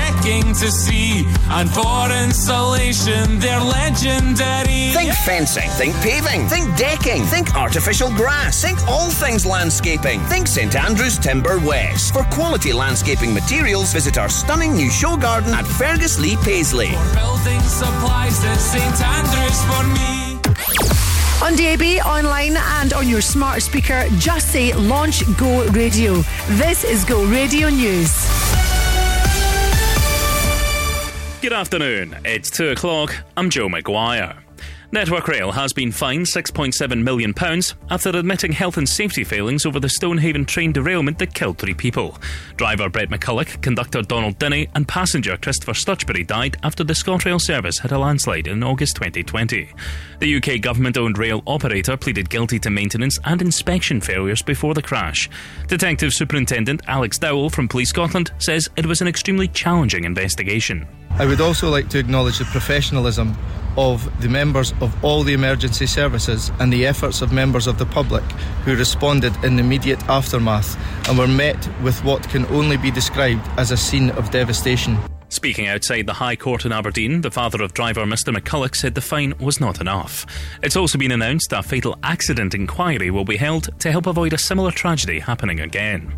decking to see. And for insulation, they're legendary. Think fencing, think paving, think decking, think artificial grass, think all things landscaping. Think St Andrews Timber West. For quality landscaping materials, visit our stunning new show garden at Ferguslie Paisley. For building supplies, there's St Andrews for me. On DAB, online, and on your smart speaker, just say Launch Go Radio. This is Go Radio News. Good afternoon. It's 2 o'clock. I'm Joe McGuire. Network Rail has been fined £6.7 million after admitting health and safety failings over the Stonehaven train derailment that killed three people. Driver Brett McCulloch, conductor Donald Dinnie, and passenger Christopher Stutchbury died after the ScotRail service had a landslide in August 2020. The UK government owned rail operator pleaded guilty to maintenance and inspection failures before the crash. Detective Superintendent Alex Dowell from Police Scotland says it was an extremely challenging investigation. I would also like to acknowledge the professionalism of the members of all the emergency services and the efforts of members of the public who responded in the immediate aftermath and were met with what can only be described as a scene of devastation. Speaking outside the High Court in Aberdeen, the father of driver Mr McCulloch said the fine was not enough. It's also been announced that a fatal accident inquiry will be held to help avoid a similar tragedy happening again.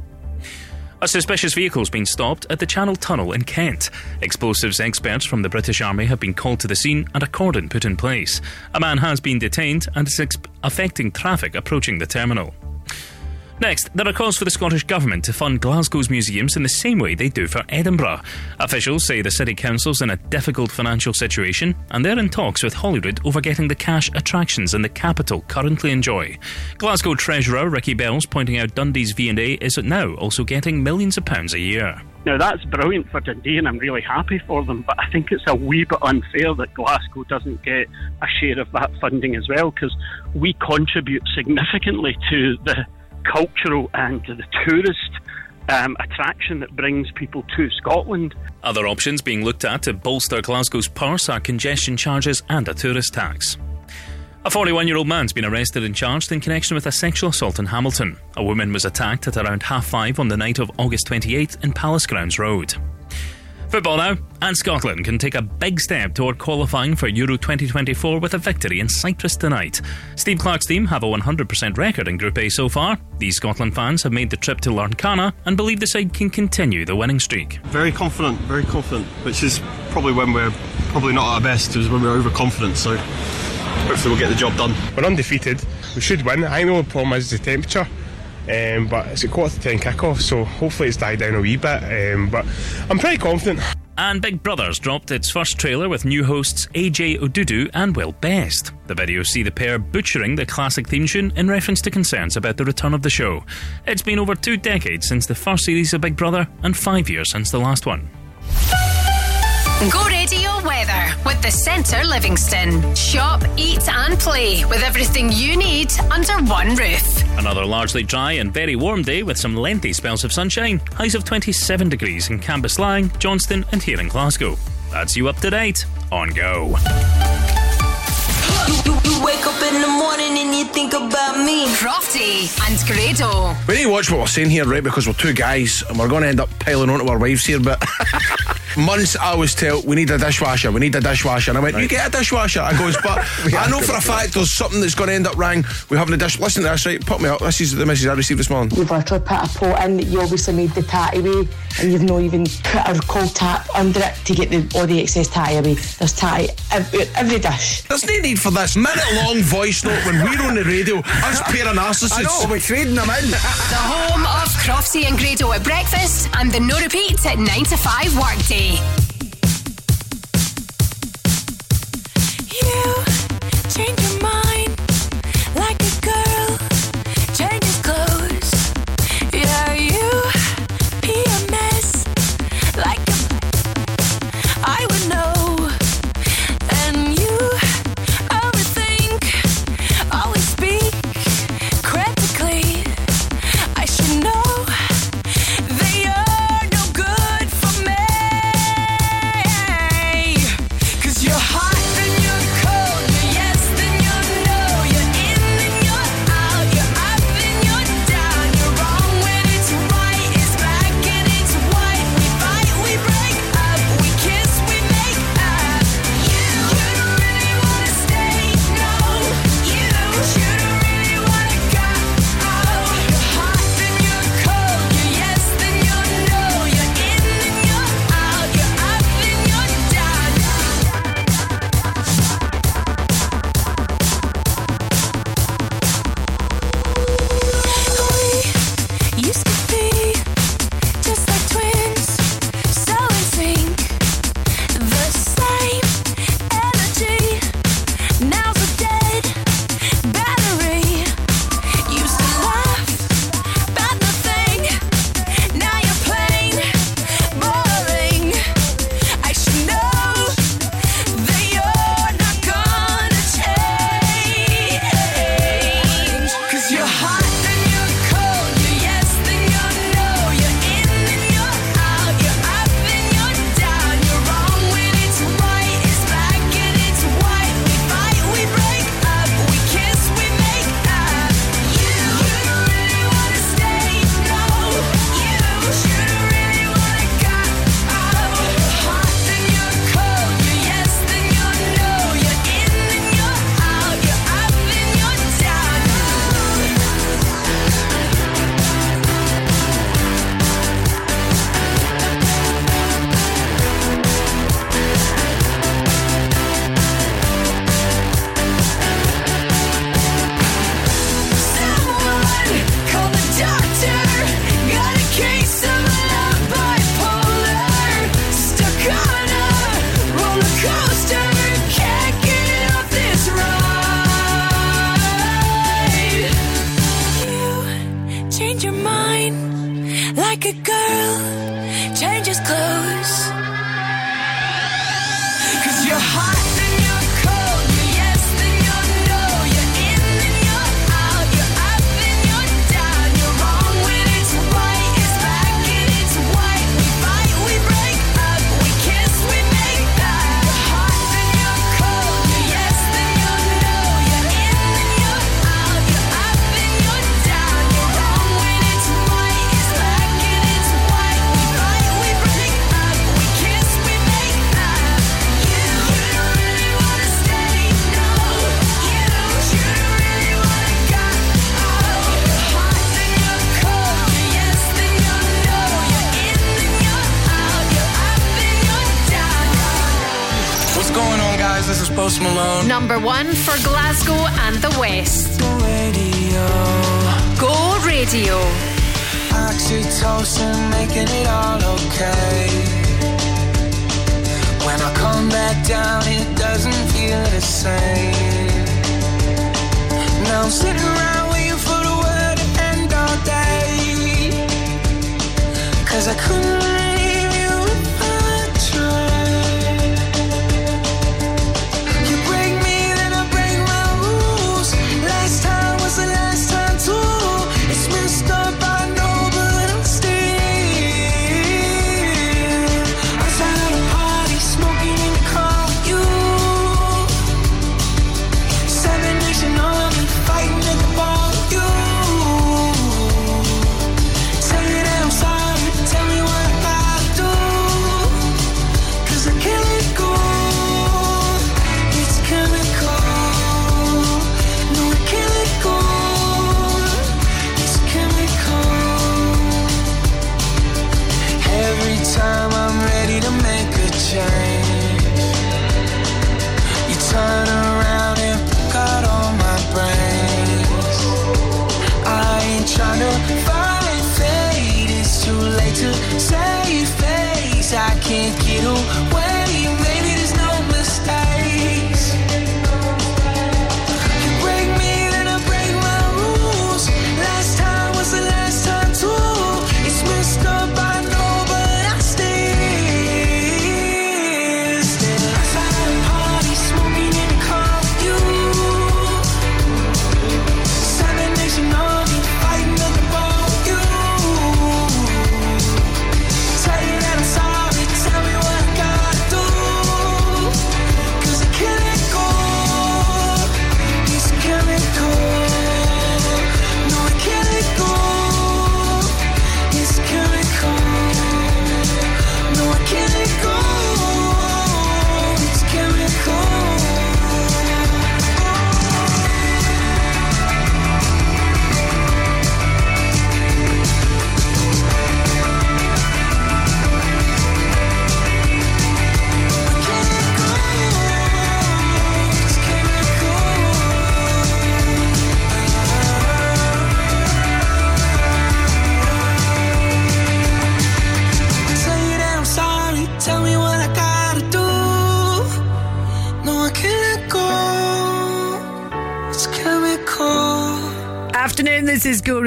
A suspicious vehicle's been stopped at the Channel Tunnel in Kent. Explosives experts from the British Army have been called to the scene and a cordon put in place. A man has been detained and is ex- affecting traffic approaching the terminal. Next, there are calls for the Scottish Government to fund Glasgow's museums in the same way they do for Edinburgh. Officials say the City Council's in a difficult financial situation and they're in talks with Holyrood over getting the cash attractions in the capital currently enjoy. Glasgow Treasurer Ricky Bell's pointing out Dundee's V&A is now also getting millions of pounds a year. Now that's brilliant for Dundee, and I'm really happy for them. But I think it's a wee bit unfair that Glasgow doesn't get a share of that funding as well, because we contribute significantly to the cultural and the tourist um, attraction that brings people to Scotland. Other options being looked at to bolster Glasgow's purse are congestion charges and a tourist tax. A 41 year old man's been arrested and charged in connection with a sexual assault in Hamilton. A woman was attacked at around half five on the night of August 28th in Palace Grounds Road. Football now, and Scotland can take a big step toward qualifying for Euro 2024 with a victory in Cyprus tonight. Steve Clarke's team have a 100% record in Group A so far. These Scotland fans have made the trip to Larnaca and believe the side can continue the winning streak. Very confident, very confident, which is probably when we're probably not at our best, is when we're overconfident. So hopefully we'll get the job done. We're undefeated. We should win. I know the problem is the temperature. Um, but it's a quarter to ten kickoff, so hopefully it's died down a wee bit. Um, but I'm pretty confident. And Big Brothers dropped its first trailer with new hosts AJ Odudu and Will Best. The videos see the pair butchering the classic theme tune in reference to concerns about the return of the show. It's been over two decades since the first series of Big Brother and five years since the last one. Go radio weather with the Centre Livingston. Shop, eat, and play with everything you need under one roof. Another largely dry and very warm day with some lengthy spells of sunshine. Highs of 27 degrees in Cambuslang, Johnstone, and here in Glasgow. That's you up to date on Go. In the morning and you think about me. Crofty and Grado. We need to watch what we're saying here, right? Because we're two guys and we're going to end up piling onto our wives here. But months I always tell, we need a dishwasher, we need a dishwasher. And I went, you get a dishwasher. I goes, but I know for a fact there's something that's going to end up wrong. We having a dish. Listen to this, right? Put me up. This is the message I received this morning. You've literally put a pot in that you obviously made the tatty away and you've not even put a cold tap under it to get the, all the excess tatty away. There's tatty every, every dish. There's no need for this minute long voice note when we're on the radio. Us pair of narcissists. I know, we're trading them in. The home of Crofty and Grado at breakfast and the no repeat at 9 to 5 workday. You change your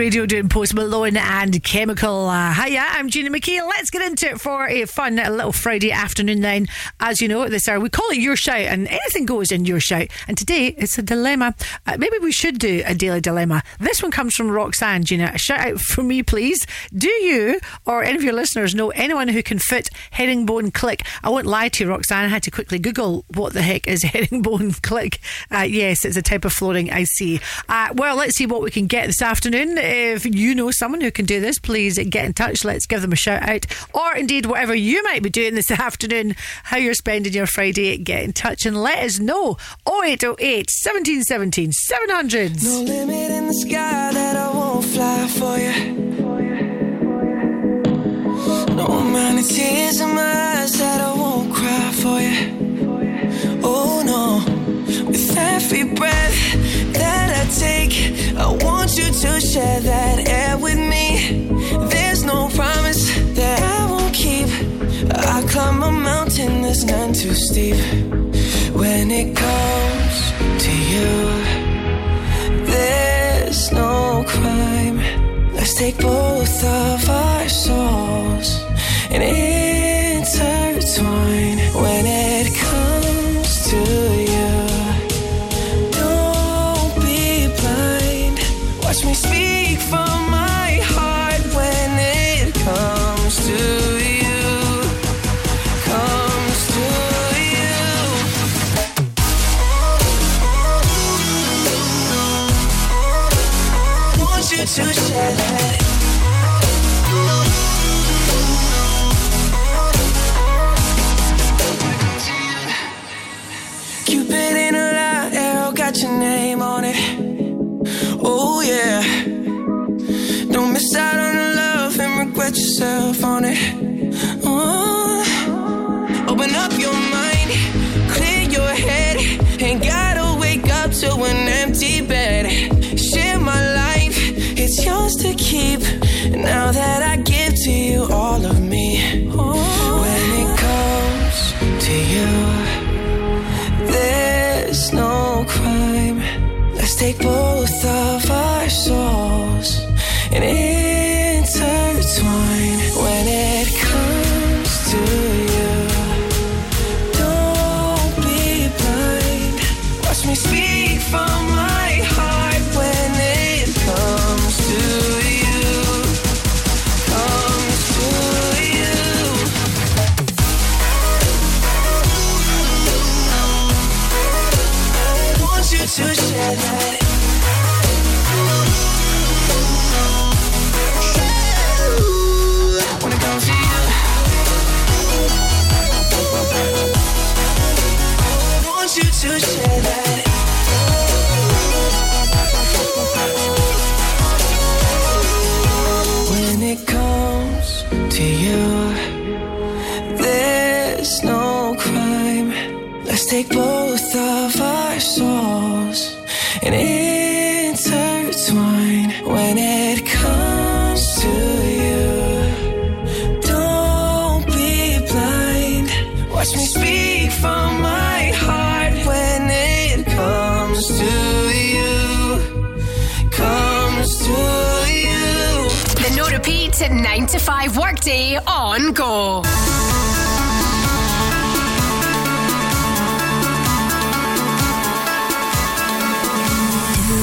Radio doing Post Malone and Chemical. Uh, hiya, I'm Gina McKie. Let's get into it for a fun little Friday afternoon then. As you know, this hour, we call it Your Shout and anything goes in Your Shout. And today it's a dilemma. Uh, maybe we should do a daily dilemma. This one comes from Roxanne, Gina. A shout out for me, please. Do you or any of your listeners know anyone who can fit herringbone click? I won't lie to you, Roxanne. I had to quickly Google what the heck is herringbone click. Uh, yes, it's a type of flooring, I see. Uh, well, let's see what we can get this afternoon. If you know someone who can do this, please get in touch. Let's give them a shout out. Or indeed, whatever you might be doing this afternoon, how you're spending your Friday, get in touch and let us know. 0808 1717 700. No limit in the sky that I won't fly for you. No amount of tears in my eyes that I won't cry for you. Oh no, with every breath that I take, I want you to share that air with me. There's no promise that I won't keep. I climb a mountain that's none too steep. When it comes to you, take both of our souls. And it yourself on it. Uh, open up your mind, clear your head. Ain't gotta wake up to an empty bed. Share my life, it's yours to keep. Now that I give to you all of me. When it comes to you, there's no crime. Let's take both of our souls and it 9 to 5 workday on go. Do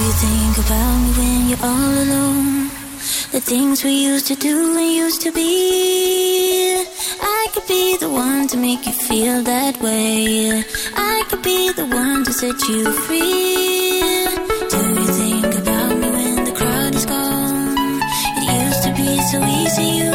you think about me when you're all alone? The things we used to do and used to be. I could be the one to make you feel that way. I could be the one to set you free. so easy you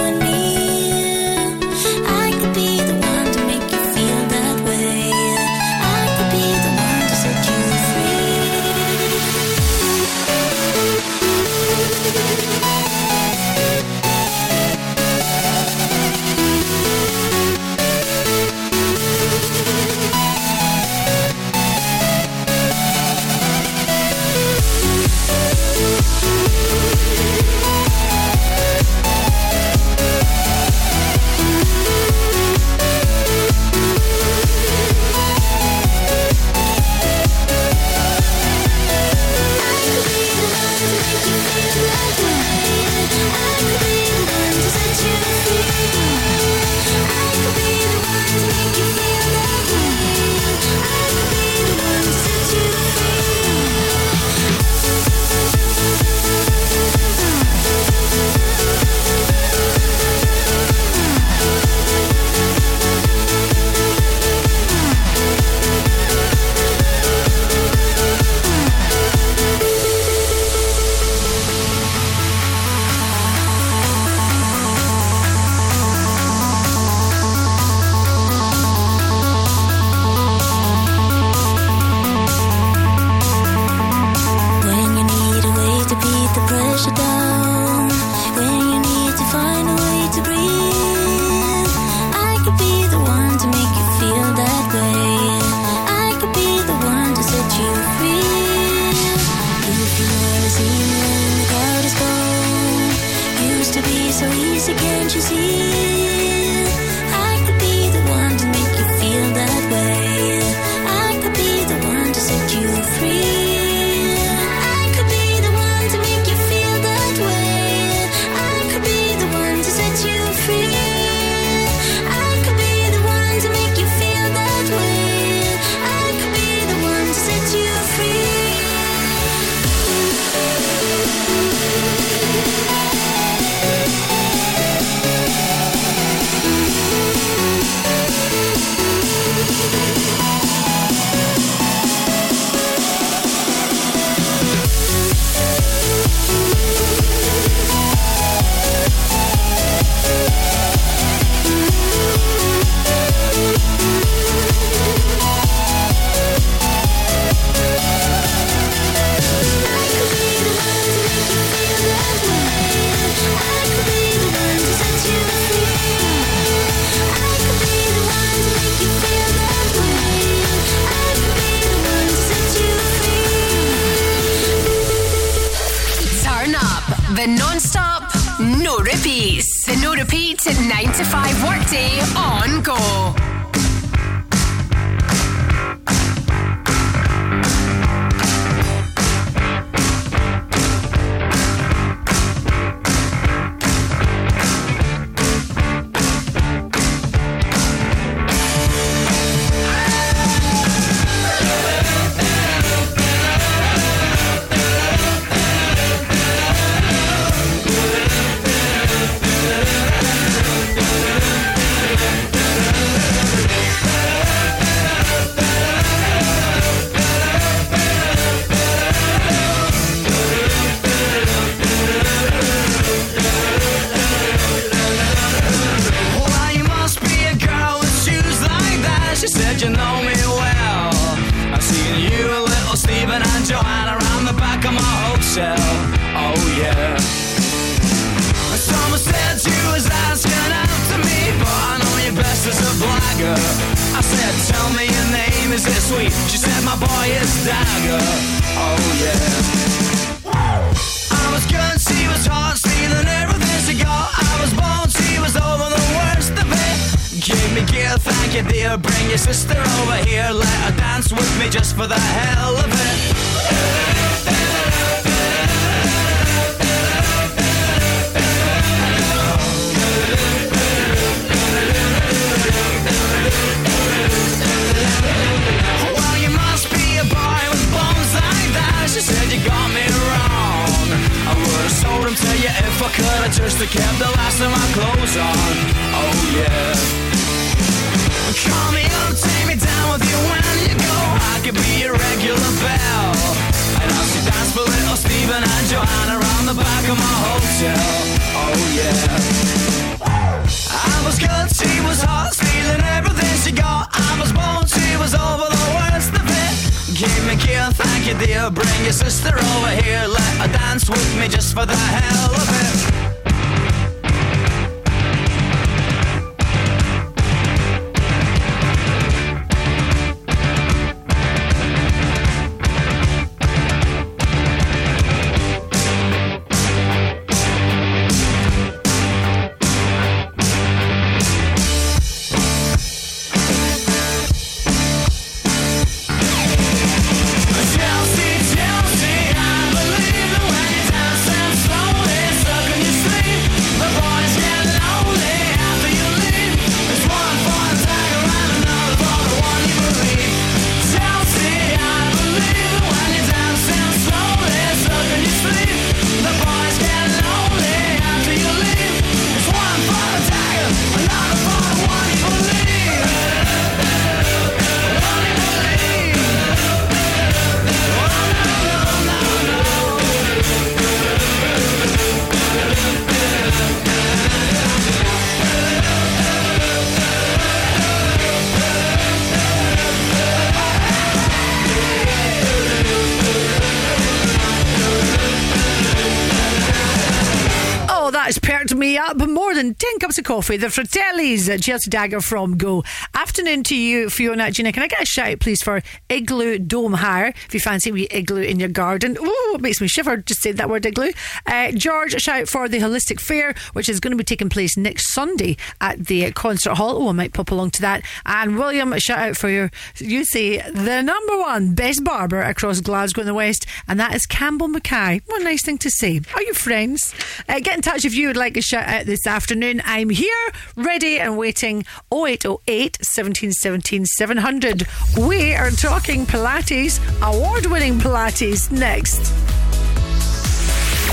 coffee. The Fratellis, Chelsea Dagger from Go. Afternoon to you, Fiona. Gina, can I get a shout out, please, for Igloo Dome Hire? If you fancy a wee igloo in your garden. Ooh, it makes me shiver just saying that word igloo. Uh, George, a shout out for the Holistic Fair, which is going to be taking place next Sunday at the concert hall. Oh, I might pop along to that. And William, a shout out for your, you say, the number one best barber across Glasgow and the West, and that is Campbell Mackay. What a nice thing to say. Are you friends? Uh, get in touch if you would like a shout out this afternoon. I'm here, ready and waiting. 0808 1717 700. We are talking Pilates, award winning Pilates, next.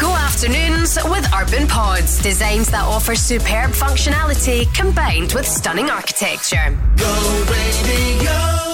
Go afternoons with Urban Pods, designs that offer superb functionality combined with stunning architecture. Go radio.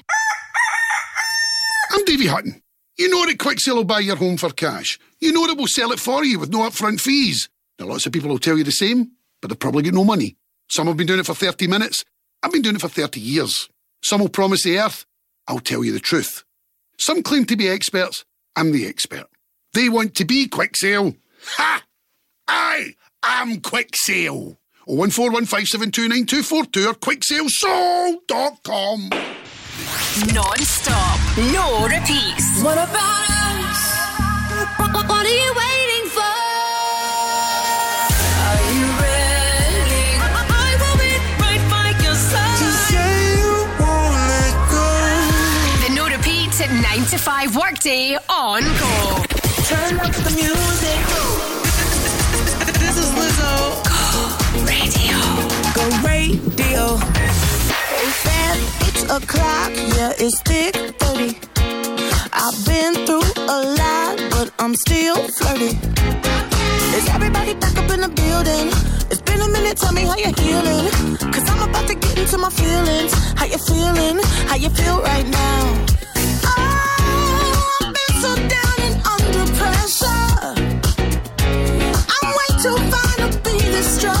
I'm Davy Hutton. You know that Quicksale will buy your home for cash. You know that we'll sell it for you with no upfront fees. Now, lots of people will tell you the same, but they've probably got no money. Some have been doing it for 30 minutes. I've been doing it for 30 years. Some will promise the earth. I'll tell you the truth. Some claim to be experts. I'm the expert. They want to be quick sale. Ha! I am quick sale. 01415729242 or quicksalesoul.com. Non-stop, no repeats. What about us? What, are you waiting for? Are you ready? I, I will be right by your side. To say you won't let go. The no repeats at 9 to 5 workday on go. Turn up the music. This is Lizzo. Go radio. Go radio. Fam, it's o'clock. Yeah, it's thick 30. I've been through a lot, but I'm still flirty. Is everybody back up in the building? It's been a minute, tell me how you're healing. Cause I'm about to get into my feelings. How you feeling? How you feel right now? Oh, I've been so down and under pressure. I'm way too fine to be distressed, yeah.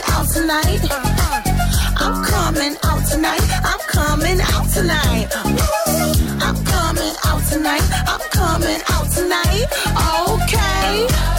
Coming out tonight. Uh-huh. I'm coming out tonight. I'm coming out tonight. I'm coming out tonight. I'm coming out tonight. Okay.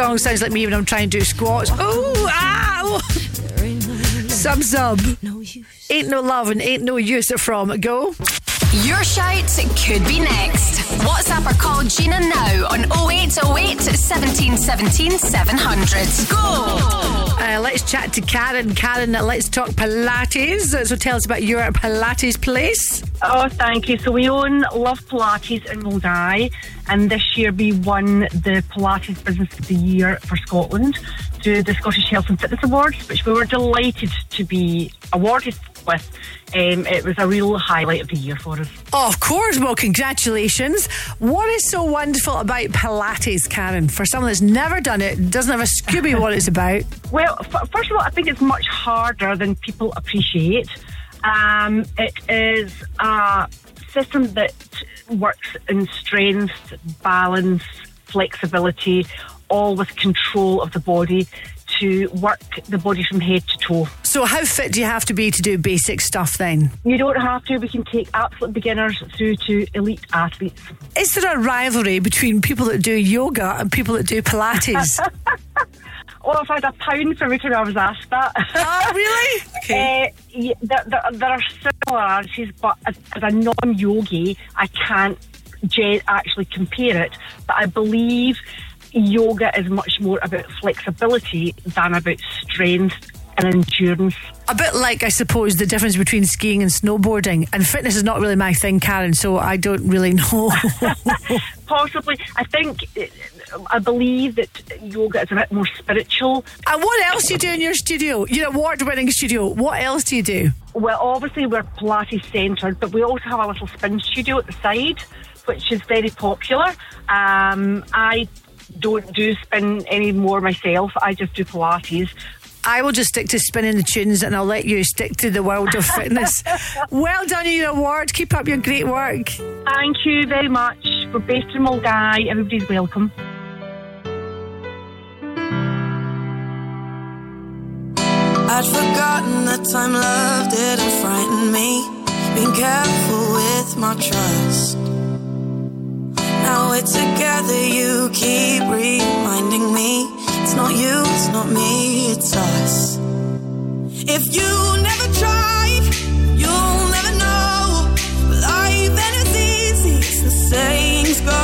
Song sounds like me when I'm trying to do squats. Oh, ow! Sub sub. Ain't no love and ain't no use from Go. Your shout could be next. WhatsApp or call Gina now on 0808 17 17 700. Go! Uh, let's chat to Karen. Karen, uh, let's talk Pilates. So tell us about your Pilates place. Oh, thank you. So we own Love Pilates in Moldai, and this year we won the Pilates Business of the Year for Scotland through the Scottish Health and Fitness Awards, which we were delighted to be awarded with. Um, it was a real highlight of the year for us. Oh, of course. Well, congratulations. What is so wonderful about Pilates, Karen? For someone that's never done it, doesn't have a Scooby what it's about. Well, f- first of all, I think it's much harder than people appreciate. Um, it is a system that works in strength, balance, flexibility, all with control of the body to work the body from head to toe. So, how fit do you have to be to do basic stuff then? You don't have to. We can take absolute beginners through to elite athletes. Is there a rivalry between people that do yoga and people that do Pilates? Well, I've had a pound for every time I was asked that. Oh, really? Okay. Uh, yeah, there, there, there are similarities, but as, as a non-yogi, I can't actually compare it. But I believe yoga is much more about flexibility than about strength and endurance. a bit like, I suppose, the difference between skiing and snowboarding. And fitness is not really my thing, Karen, so I don't really know. Possibly, I think, I believe that yoga is a bit more spiritual. and what else do you do in your studio? Your award winning studio. What else do you do? Well, obviously we're Pilates centred, but we also have a little spin studio at the side, which is very popular. Um, I don't do spin anymore myself. I just do Pilates. I will just stick to spinning the tunes and I'll let you stick to the world of fitness. well done on your award. Keep up your great work. Thank you very much. We're based in Milngavie. Everybody's welcome. I'd forgotten that time love didn't frighten me. Being careful with my trust. Now we're together, you keep reminding me. It's not you, it's not me, it's us. If you never tried, you'll never know. Life and it's easy, as the sayings go.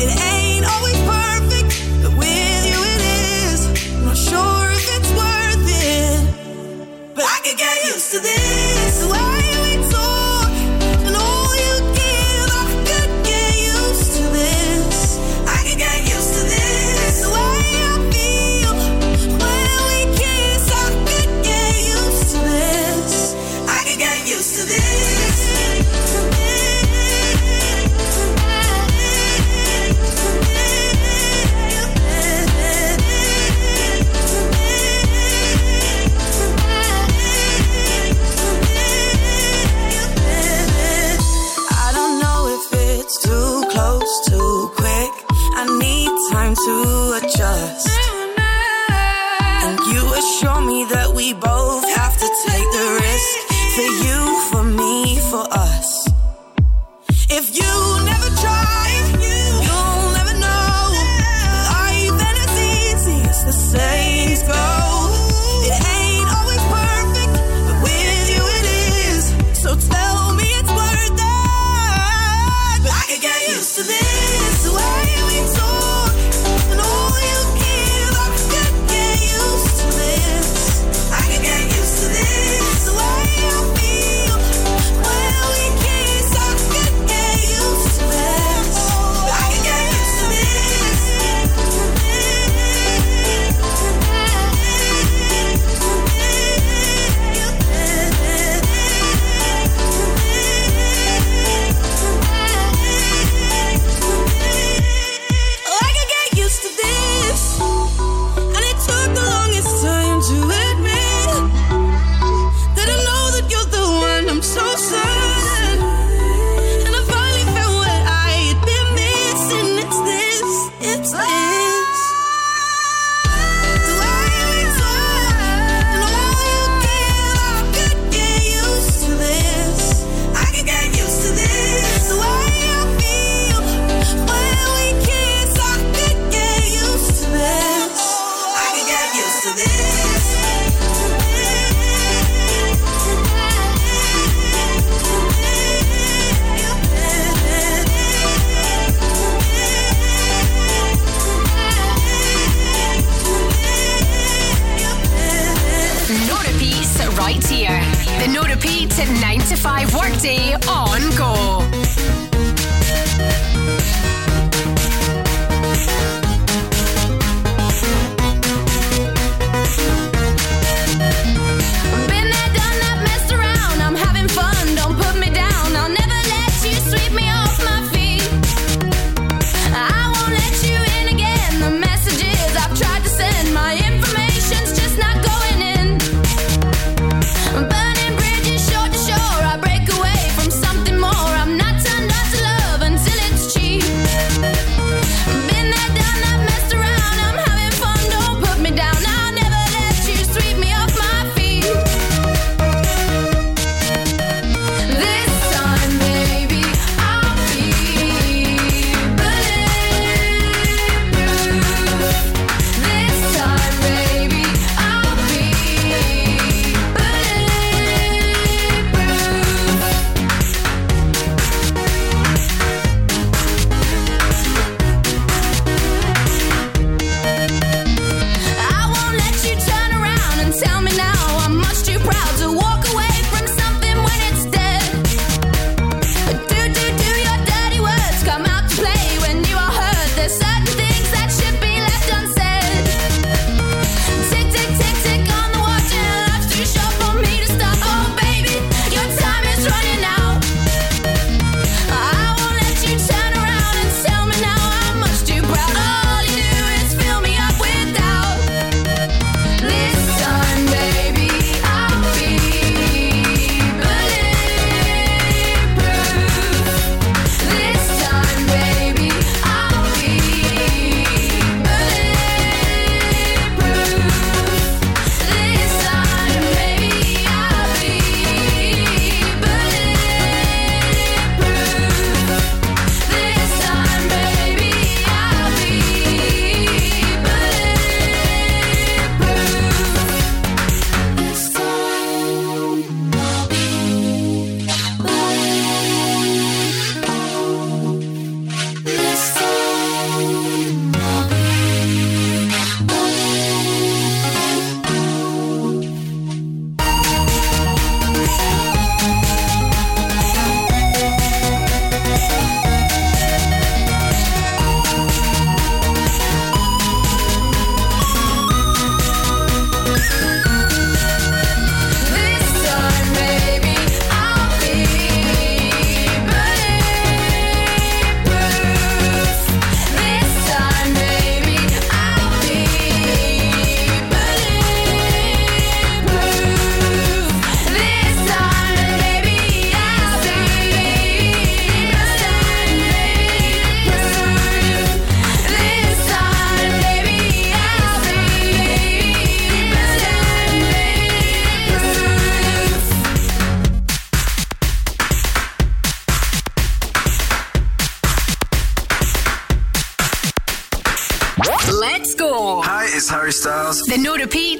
It ain't to this.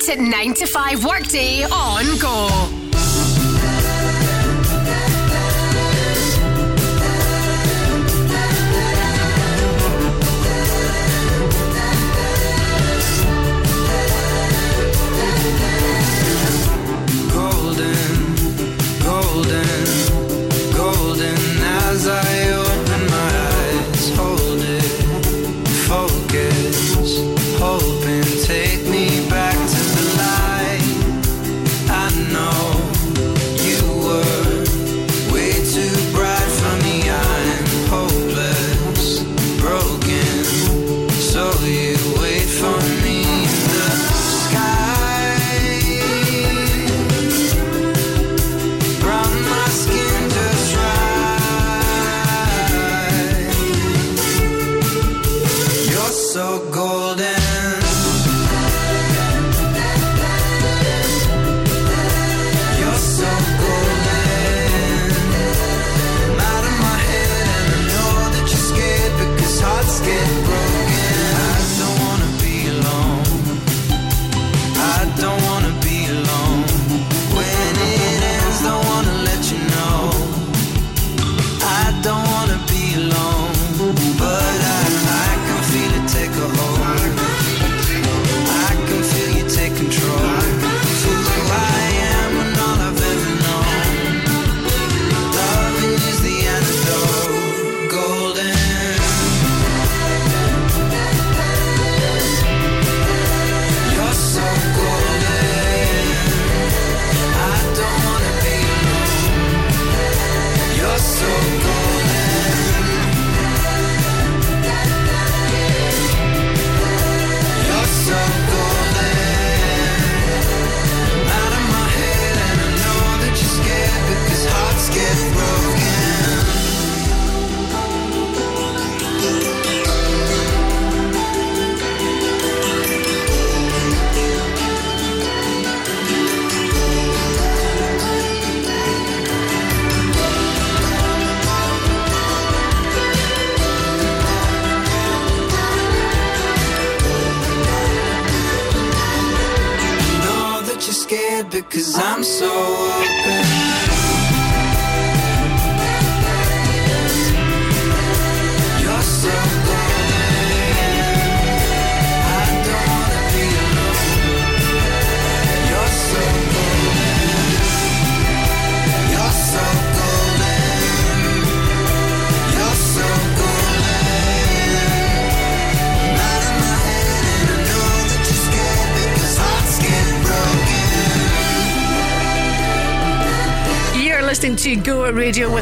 At 9 to 5 workday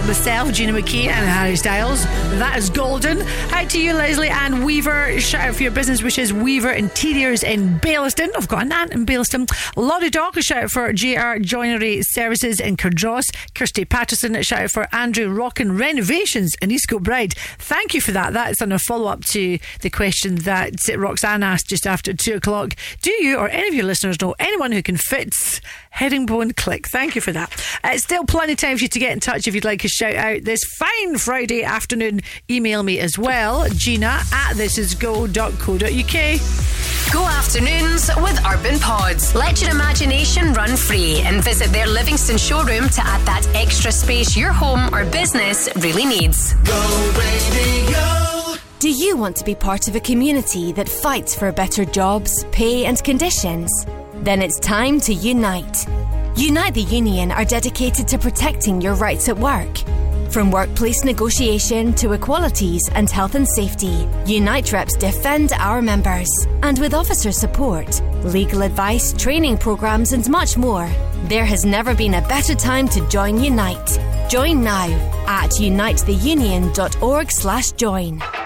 myself, Gina McKie, and Harry Styles. That is golden. Hi to you, Leslie Ann Weaver. Shout out for your business wishes, Weaver Interiors in Baillieston. I've got an aunt in Baillieston. Lottie a shout out for JR Joinery Services in Cardross. Kirsty Patterson, shout out for Andrew Rockin Renovations in East Bride. Thank you for that. That's on a follow up to the question that Roxanne asked just after two o'clock. Do you or any of your listeners know anyone who can fix herringbone click? Thank you for that. Uh, still plenty of time for you to get in touch if you'd like a shout out this fine Friday afternoon. Email me as well, Gina at thisisgo.co.uk. Go afternoons with Urban Pods. Let your imagination run free and visit their Livingston showroom to add that extra space your home or business really needs. Do you want to be part of a community that fights for better jobs, pay, and conditions? Then it's time to unite. Unite the Union are dedicated to protecting your rights at work. From workplace negotiation to equalities and health and safety, Unite reps defend our members. And with officer support, legal advice, training programs, and much more, there has never been a better time to join Unite. Join now at unitetheunion.org/join.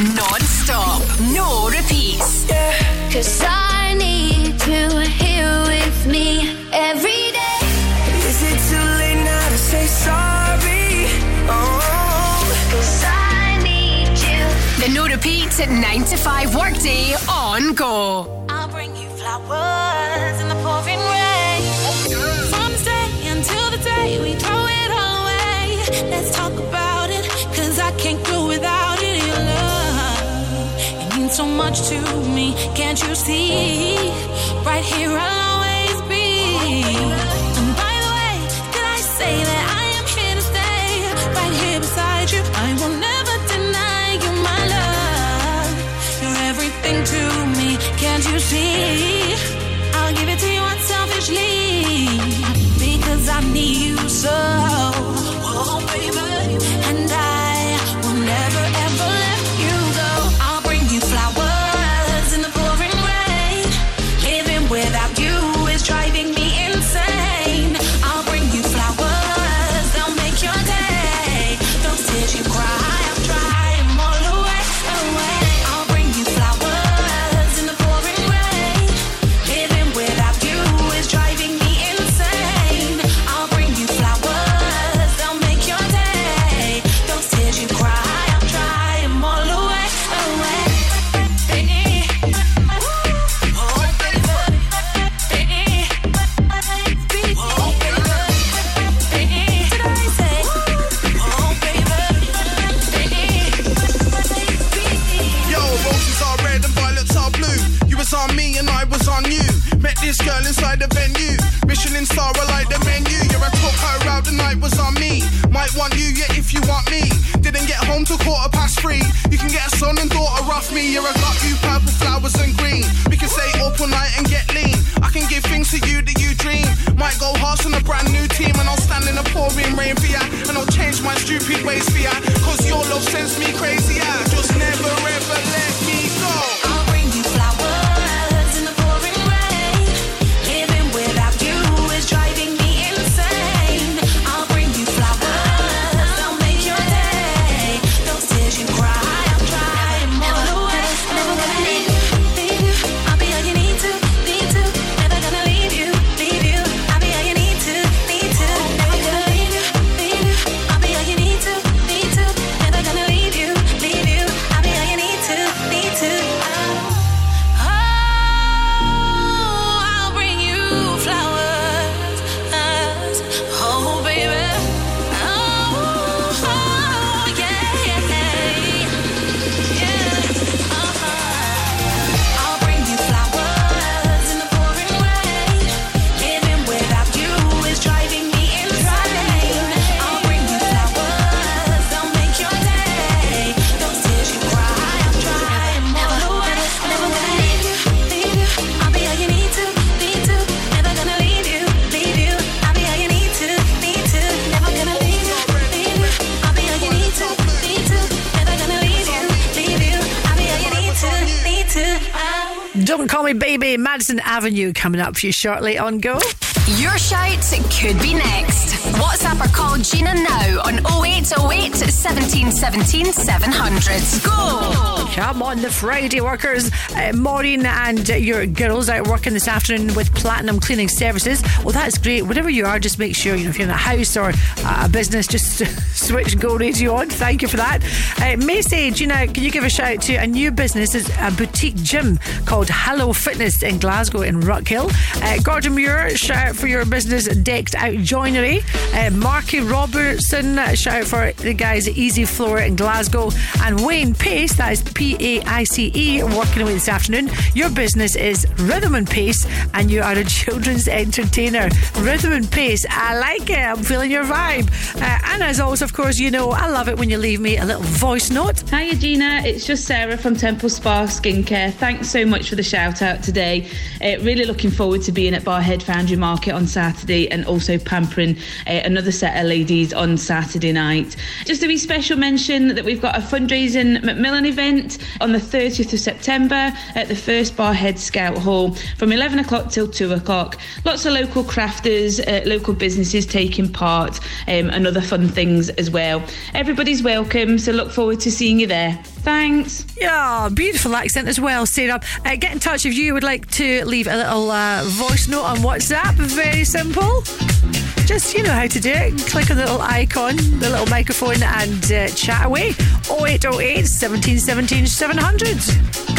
Non-stop, no repeats. Cause I need you here with me every day. Is it too late now to say sorry? Oh, Cause I need you. The no repeats at 9 to 5 workday on Go. I'll bring you flowers in the pouring rain. From this day until the day we throw it all away. Let's talk about it, cause I can't go without it. Your love, so much to me. Can't you see? Right here I'll always be. And by the way, did I say that I am here to stay? Right here beside you, I will never deny you my love. You're everything to me, can't you see? I'll give it to you unselfishly because I need you so. This girl inside the venue. Michelin star, I like the menu. Yeah, I took her out, the night was on me. Might want you, yeah, if you want me. Didn't get home till quarter past three. You can get a son and daughter off me. Yeah, I got you purple flowers and green. We can stay up all night and get lean. I can give things to you that you dream. Might go harsh on a brand new team and I'll stand in the pouring rain for ya. And I'll change my stupid ways for ya. Cause your love sends me crazy. Madison Avenue coming up for you shortly on Go. Your shout could be next. WhatsApp or call Gina now on 0808 17 17 700. Go! Come on, the Friday workers. Uh, Maureen and uh, your girls out working this afternoon with Platinum Cleaning Services. Well, that's great. Whatever you are, just make sure, you know, if you're in a house or uh, a business, just switch Go Radio on. Thank you for that. Uh, Macy, Gina, can you give a shout out to a new business? A boutique gym called Hello Fitness in Glasgow in Rockhill. Uh, Gordon Muir, shout out for your business, Decked Out Joinery. Uh, Marky Robertson, shout out for the guys at Easy Floor in Glasgow. And Wayne Pace, that is P A I C E, working away this afternoon. Your business is Rhythm and Pace, and you are a children's entertainer. Rhythm and Pace, I like it. I'm feeling your vibe. Uh, and as always, of course, you know, I love it when you leave me a little voice note. Hiya, Gina. It's just Sarah from Temple Spa Skincare. Thanks so much for the shout out today. Uh, really looking forward to being at Barrhead Foundry Market on Saturday and also pampering uh, another set of ladies on Saturday night. Just a wee special mention that we've got a fundraising Macmillan event on the 30th of September at the first Barrhead Scout Hall from 11 o'clock till 2 o'clock. Lots of local crafters, uh, local businesses taking part, um, and other fun things as well. Everybody's welcome, so look forward to seeing you there. Thanks. Yeah, beautiful accent as well, Sarah. Uh, get in touch if you would like to leave a little uh, voice note on WhatsApp. Very simple. Just, you know how to do it. Click on the little icon, the little microphone, and uh, chat away. 0808 17 17 700.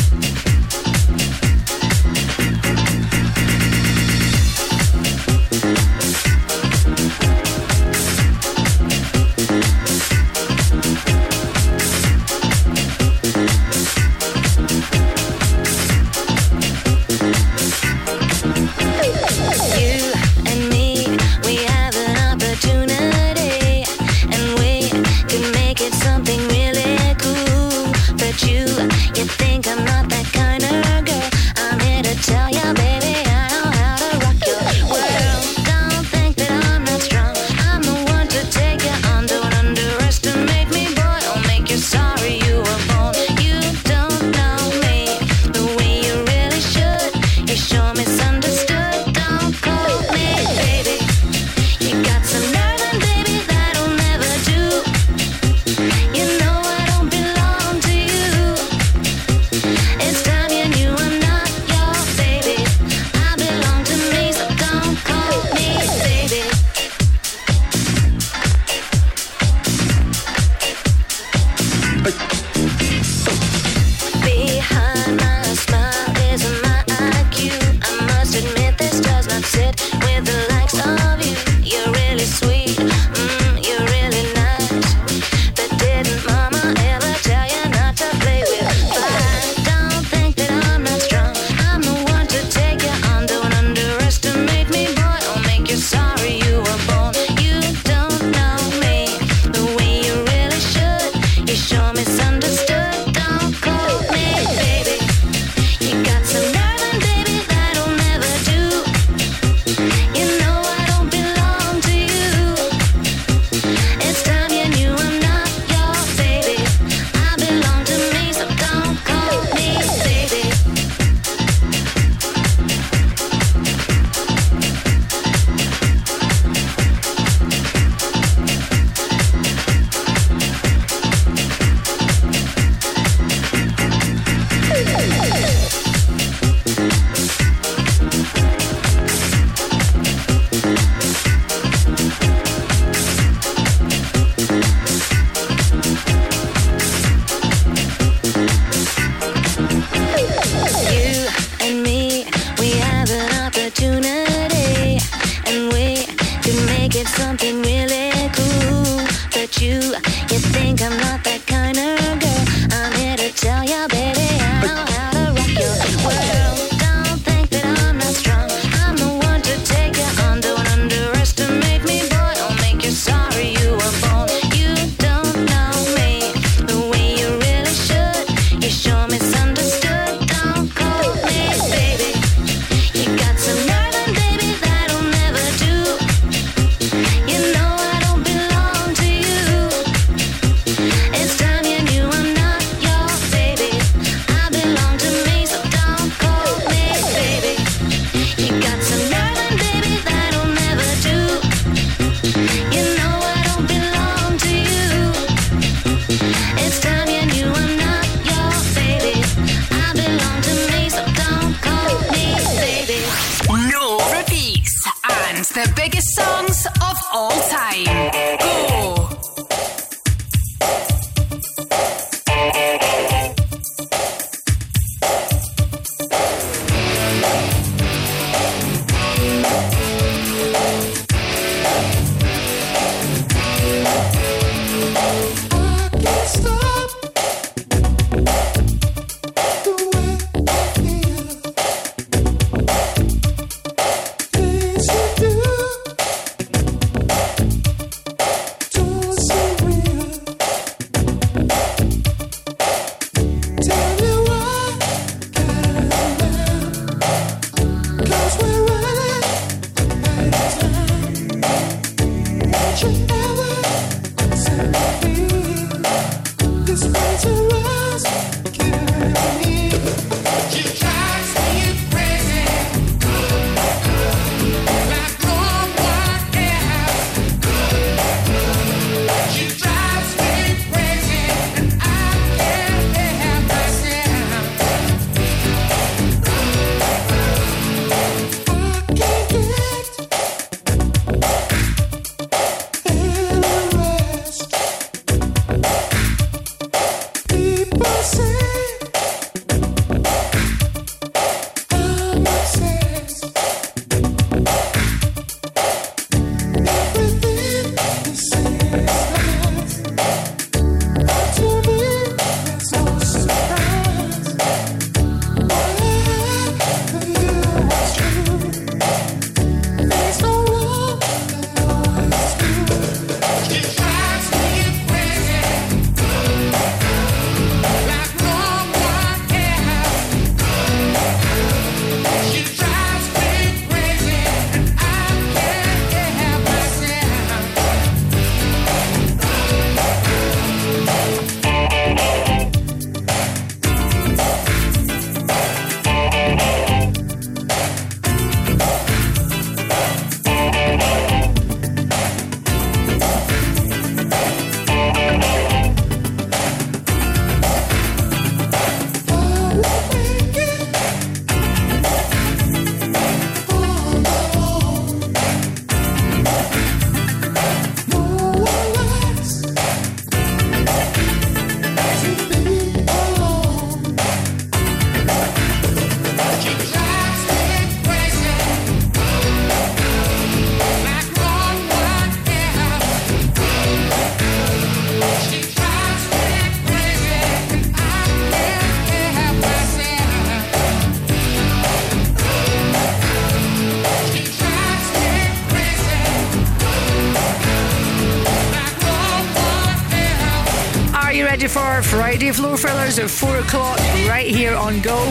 Floor Fillers at 4 o'clock right here on Go?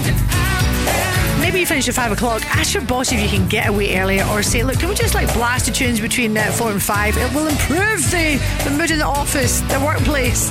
Maybe you finish at 5 o'clock. Ask your boss if you can get away earlier or say, look, can we just like blast the tunes between uh, 4 and 5? It will improve the, the mood in the office, the workplace.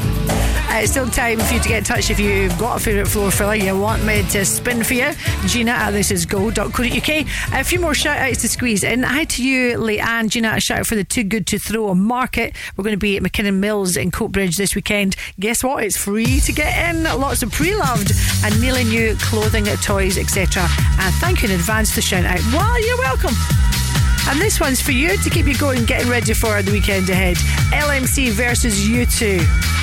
Uh, it's still time for you to get in touch if you've got a favourite floor filler you want me to spin for you. Gina at uk. A few more shout outs to squeeze in. Hi to you, Leanne. Gina, a shout out for the Too Good to Throw market. We're going to be at MacKinnon Mills in Coatbridge this weekend. Guess what? It's free to get in. Lots of pre loved and nearly new clothing, toys, etc. And thank you in advance to shout out. Well, you're welcome. And this one's for you to keep you going, getting ready for the weekend ahead. LMC versus U2.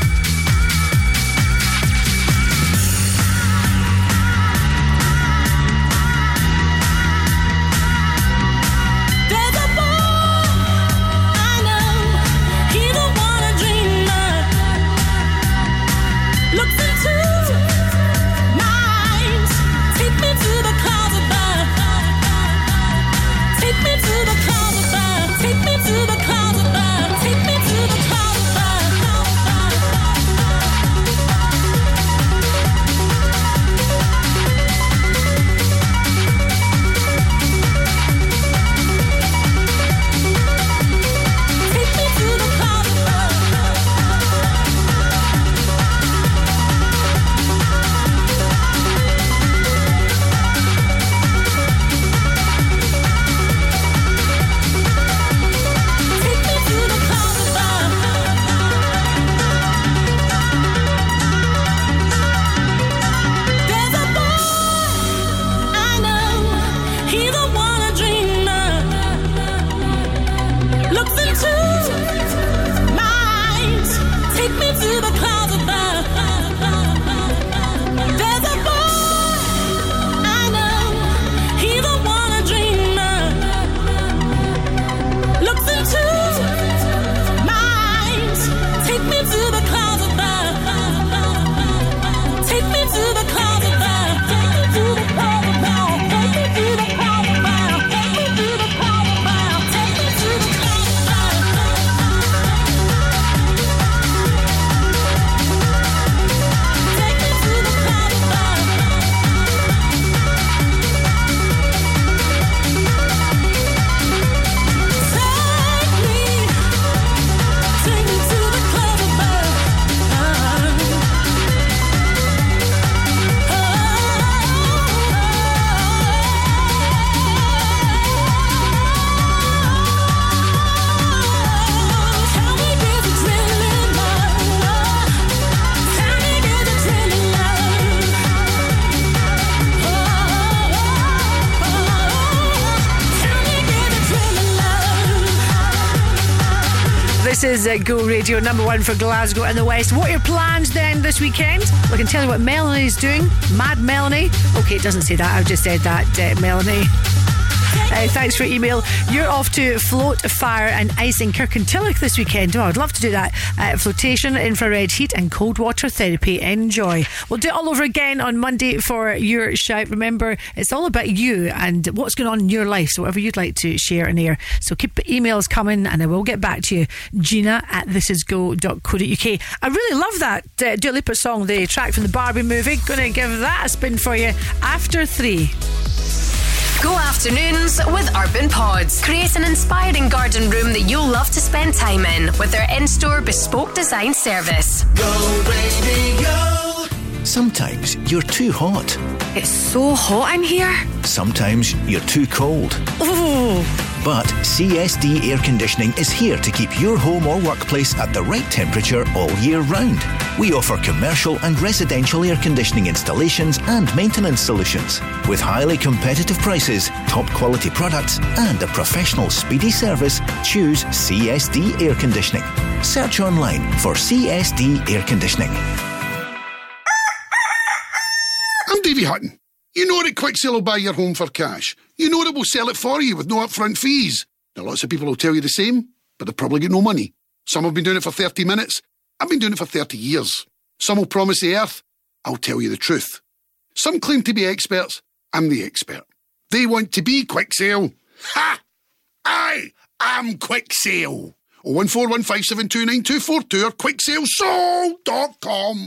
Uh, Go Radio number one for Glasgow and the West. What are your plans then this weekend? Well, I can tell you what Melanie's doing. Mad Melanie. Okay, it doesn't say that. I've just said that, uh, Melanie. Uh, thanks for email. You're off to Float, Fire and Ice in Kirkintilloch this weekend. Oh, I'd love to do that. Uh, flotation, infrared heat and cold water therapy. Enjoy. We'll do it all over again on Monday for your shout. Remember, it's all about you and what's going on in your life. So whatever you'd like to share in here. So keep emails coming and I will get back to you. Gina at thisisgo.co.uk. I really love that uh, Dua Lipa song, the track from the Barbie movie. Going to give that a spin for you after three. Go afternoons with Urban Pods. Create an inspiring garden room that you'll love to spend time in with their in store bespoke design service. Go, baby, go. Sometimes you're too hot. It's so hot in here. Sometimes you're too cold. But CSD Air Conditioning is here to keep your home or workplace at the right temperature all year round. We offer commercial and residential air conditioning installations and maintenance solutions. With highly competitive prices, top quality products, and a professional speedy service, choose CSD Air Conditioning. Search online for CSD Air Conditioning. I'm Davy Hutton. You know that Quicksale will buy your home for cash. You know that we'll sell it for you with no upfront fees. Now, lots of people will tell you the same, but they've probably got no money. Some have been doing it for 30 minutes. I've been doing it for 30 years. Some will promise the earth. I'll tell you the truth. Some claim to be experts. I'm the expert. They want to be Quicksale. Ha! I am Quicksale. 01415729242 or quicksalesoul.com.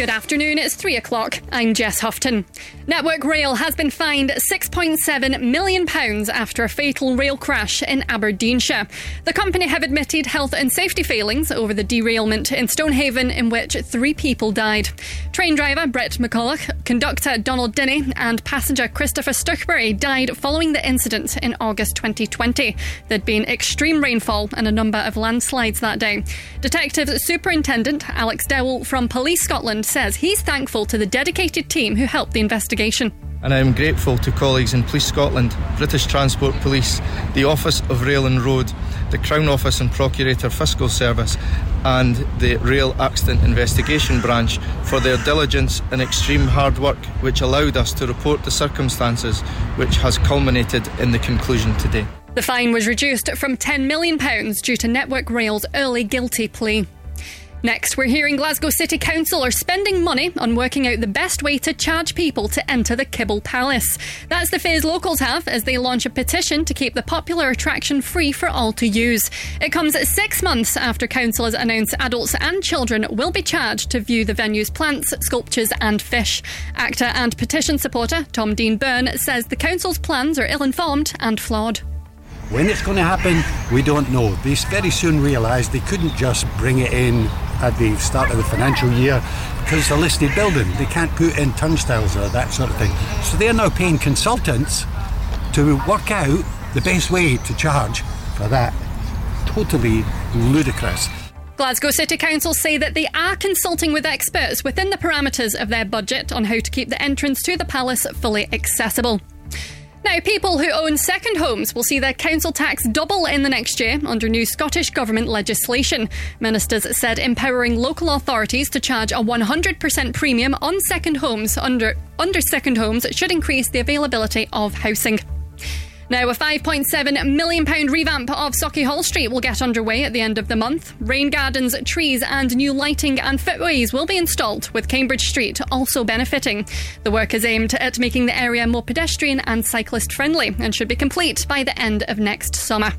Good afternoon, it's three o'clock. I'm Jess Houghton. Network Rail has been fined £6.7 million after a fatal rail crash in Aberdeenshire. The company have admitted health and safety failings over the derailment in Stonehaven, in which three people died. Train driver Brett McCullough, conductor Donald Dinnie, and passenger Christopher Stuchbury died following the incident in August 2020. There'd been extreme rainfall and a number of landslides that day. Detective Superintendent Alex Dowell from Police Scotland says he's thankful to the dedicated team who helped the investigation. and I am grateful to colleagues in Police Scotland, British Transport Police, the Office of Rail and Road, the Crown Office and Procurator Fiscal Service, and the Rail Accident Investigation Branch for their diligence and extreme hard work, which allowed us to report the circumstances which has culminated in the conclusion today. The fine was reduced from £10 million due to Network Rail's early guilty plea. Next, we're hearing Glasgow City Council are spending money on working out the best way to charge people to enter the Kibble Palace. That's the phase locals have as they launch a petition to keep the popular attraction free for all to use. It comes six months after Council has announced adults and children will be charged to view the venue's plants, sculptures, and fish. Actor and petition supporter Tom Dean Byrne says the Council's plans are ill informed and flawed. When it's going to happen, we don't know. They very soon realised they couldn't just bring it in at the start of the financial year because it's a listed building. They can't put in turnstiles or that sort of thing. So they're now paying consultants to work out the best way to charge for that. Totally ludicrous. Glasgow City Council say that they are consulting with experts within the parameters of their budget on how to keep the entrance to the palace fully accessible. Now, people who own second homes will see their council tax double in the next year under new Scottish Government legislation. Ministers said empowering local authorities to charge a 100% premium on second homes under, under second homes should increase the availability of housing. Now, a £5.7 million revamp of Sauchiehall Street will get underway at the end of the month. Rain gardens, trees, and new lighting and footways will be installed, with Cambridge Street also benefiting. The work is aimed at making the area more pedestrian and cyclist friendly and should be complete by the end of next summer.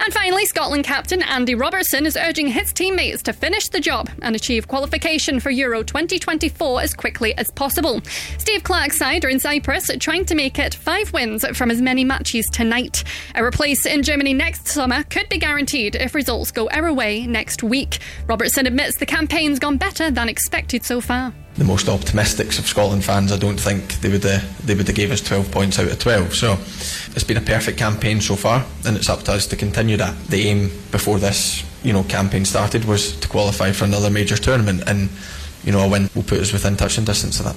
And finally, Scotland captain Andy Robertson is urging his teammates to finish the job and achieve qualification for Euro 2024 as quickly as possible. Steve Clarke's side are in Cyprus trying to make it five wins from as many matches tonight. A place in Germany next summer could be guaranteed if results go our way next week. Robertson admits the campaign's gone better than expected so far. The most optimistics of Scotland fans, I don't think they would uh, they would have gave us 12 points out of 12. So it's been a perfect campaign so far, and it's up to us to continue that. The aim before this, you know, campaign started was to qualify for another major tournament, and you know, a win will put us within touching distance of that.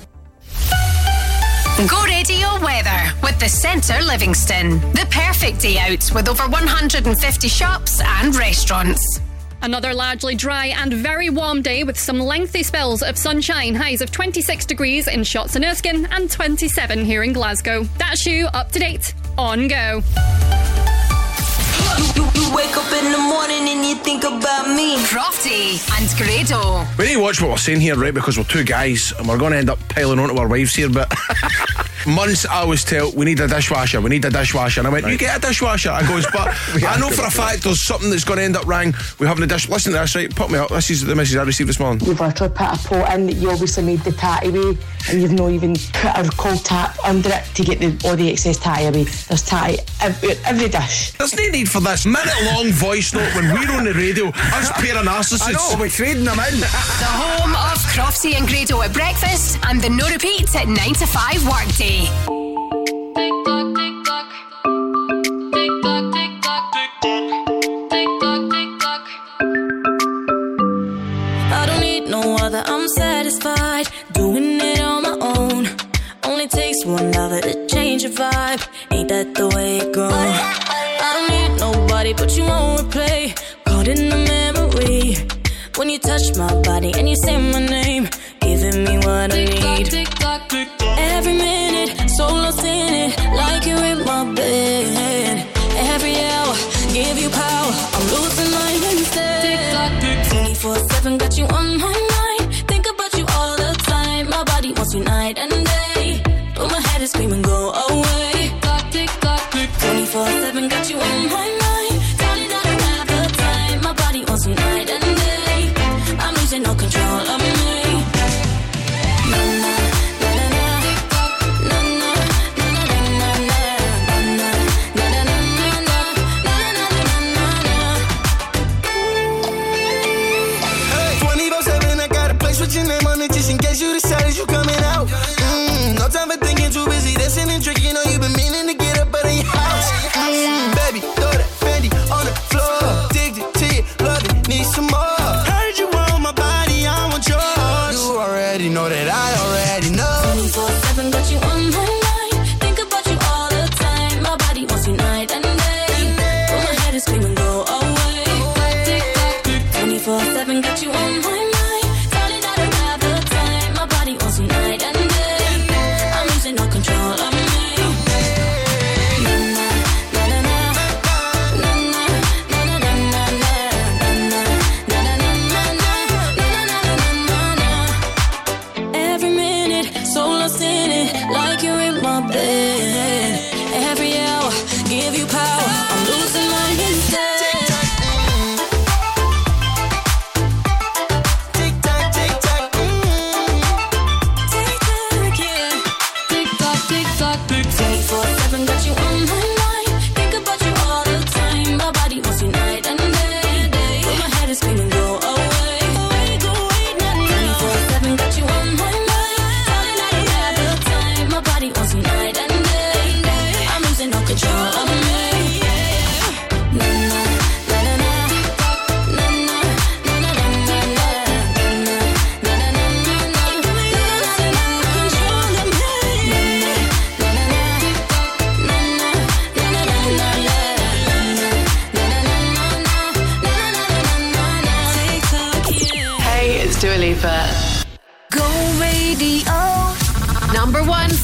Go radio weather with the Centre Livingston. The perfect day out with over 150 shops and restaurants. Another largely dry and very warm day with some lengthy spells of sunshine. Highs of 26 degrees in Shotts and Erskine and 27 here in Glasgow. That's you up to date on Go. Crofty and Grado. We need to watch what we're saying here, right? Because we're two guys and we're going to end up piling onto our wives here. But months I always tell, we need a dishwasher, we need a dishwasher. And I went, you get a dishwasher. I goes, but I know for a fact there's something that's going to end up wrong. We're having a dish. Listen to this, right? Put me up. This is the message I received this morning. You've literally put a pot in that you obviously made the tatty away and you've not even put a cold tap under it to get the, all the excess tatty away. There's tatty every, every dish. There's no need for this minute long voice note when we're on the radio. Us pair of narcissists. I know, we're trading them in. The home of Crofty and Grado at breakfast and the no repeat at 9 to 5 workday. I don't need no other, I'm satisfied doing it on my own. Only takes one lover to change your vibe. Ain't that the way it goes? Need nobody but you won't replay. Caught in the memory when you touch my body and you say my name, giving me what I need. Every minute, so lost in it, like you're in my bed. Every hour, give you power. I'm losing my instead. 24 7 got you on my mind.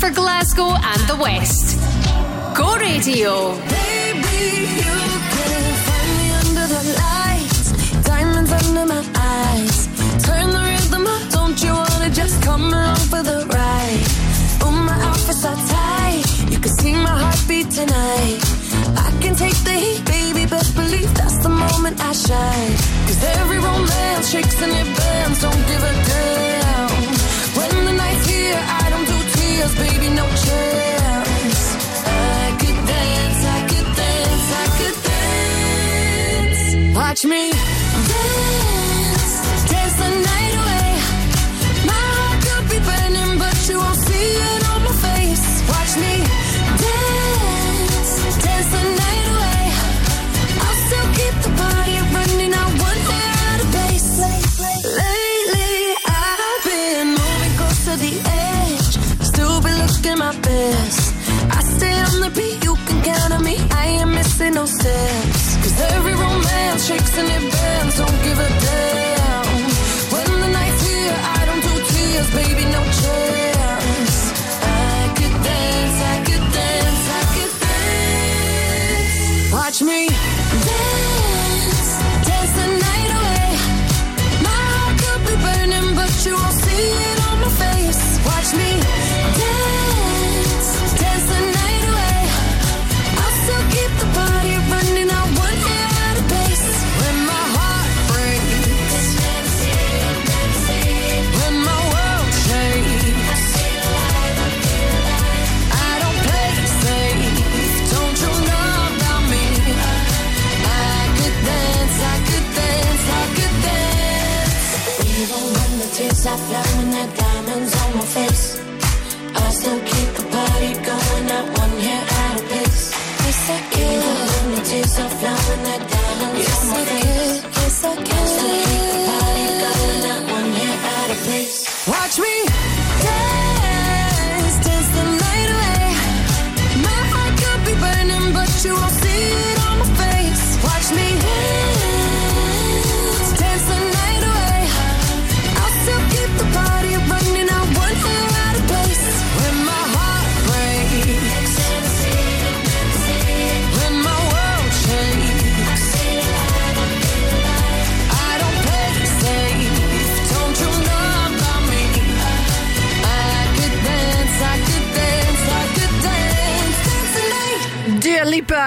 For Glasgow and the West. Go Radio. under the lights, diamonds under my eyes. Turn the rhythm up, don't you wanna just come along for the ride? Oh, my outfits tight, you can see my heartbeat tonight. I can take the heat, baby, believe that's the moment I shine. Cause every romance shakes and it bends, don't give a damn. me. Shakes and it bends, don't give a damn. When the night's here, I don't do tears, baby, no chance. I could dance, I could dance, I could dance. Watch me the tears the diamonds on my face. I still keep the party going. I one hair out of place. Yes, I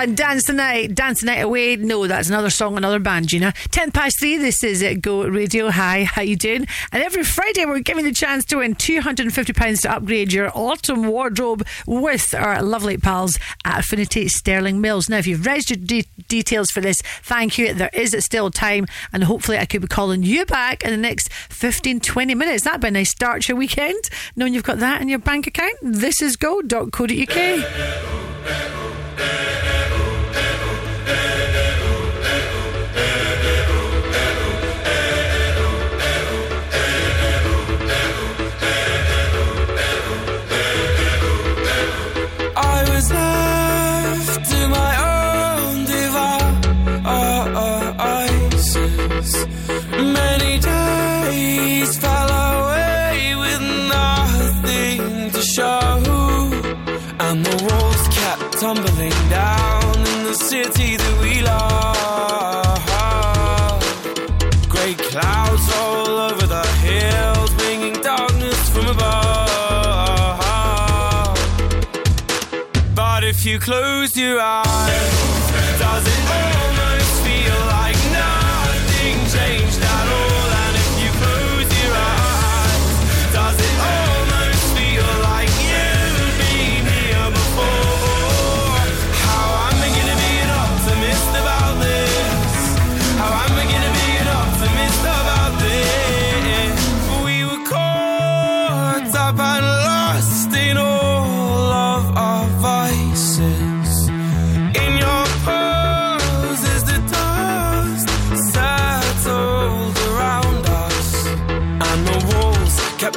Lipa and Dance the Night. Dance the Night Away. No, that's another song, another band, Gina. 10 past 3, this is it. Go Radio. Hi, how you doing? And every Friday we're giving the chance to win £250 to upgrade your autumn wardrobe with our lovely pals at Affinity Sterling Mills. Now, if you've registered de- details for this, thank you. There is uh, still time and hopefully I could be calling you back in the next 15, 20 minutes. That'd be a nice start to your weekend, knowing you've got that in your bank account. This is go.co.uk. I you close your eyes, does it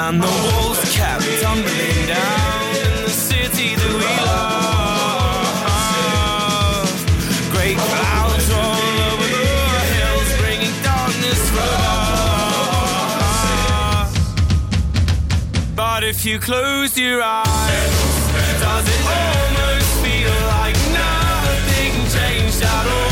And the walls kept tumbling down in the city that we love. Great clouds roll over the hills, bringing darkness from above. But if you close your eyes, does it almost feel like nothing changed at all?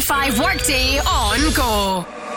to 5 workday on Go.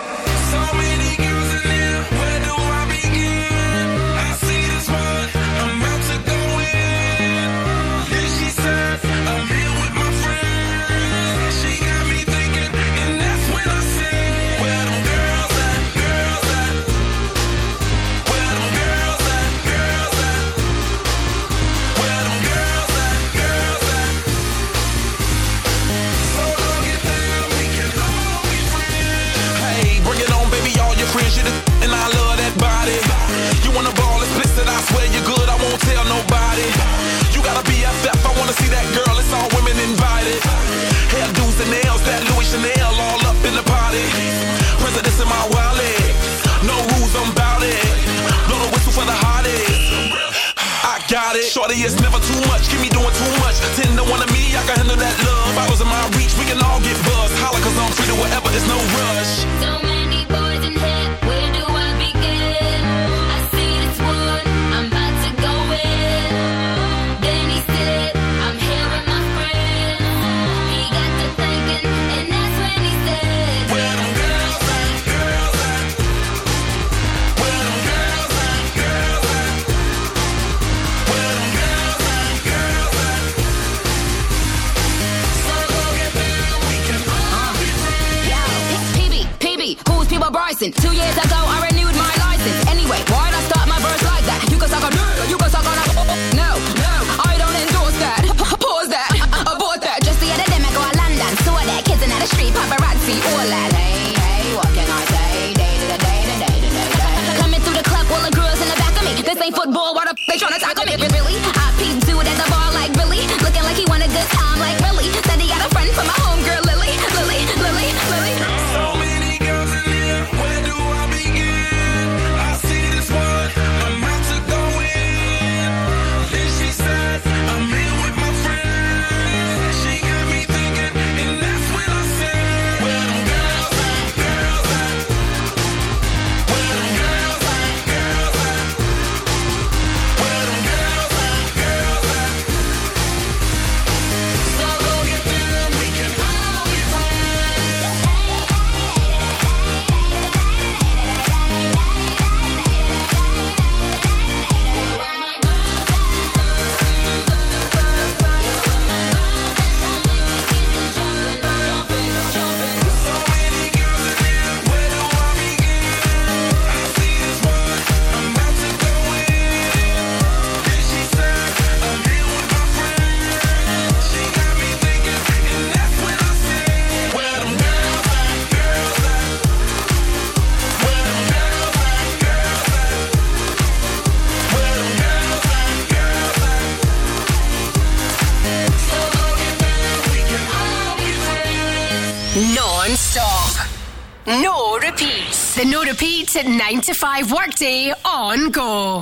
got it. Shorty, it's never too much. Keep me doing too much. Ten to one of me, I can handle that love. I was in my reach, we can all get buzzed. Holla, cause I'm free to whatever, there's no rush. Two years ago, 9 to 5 workday on go.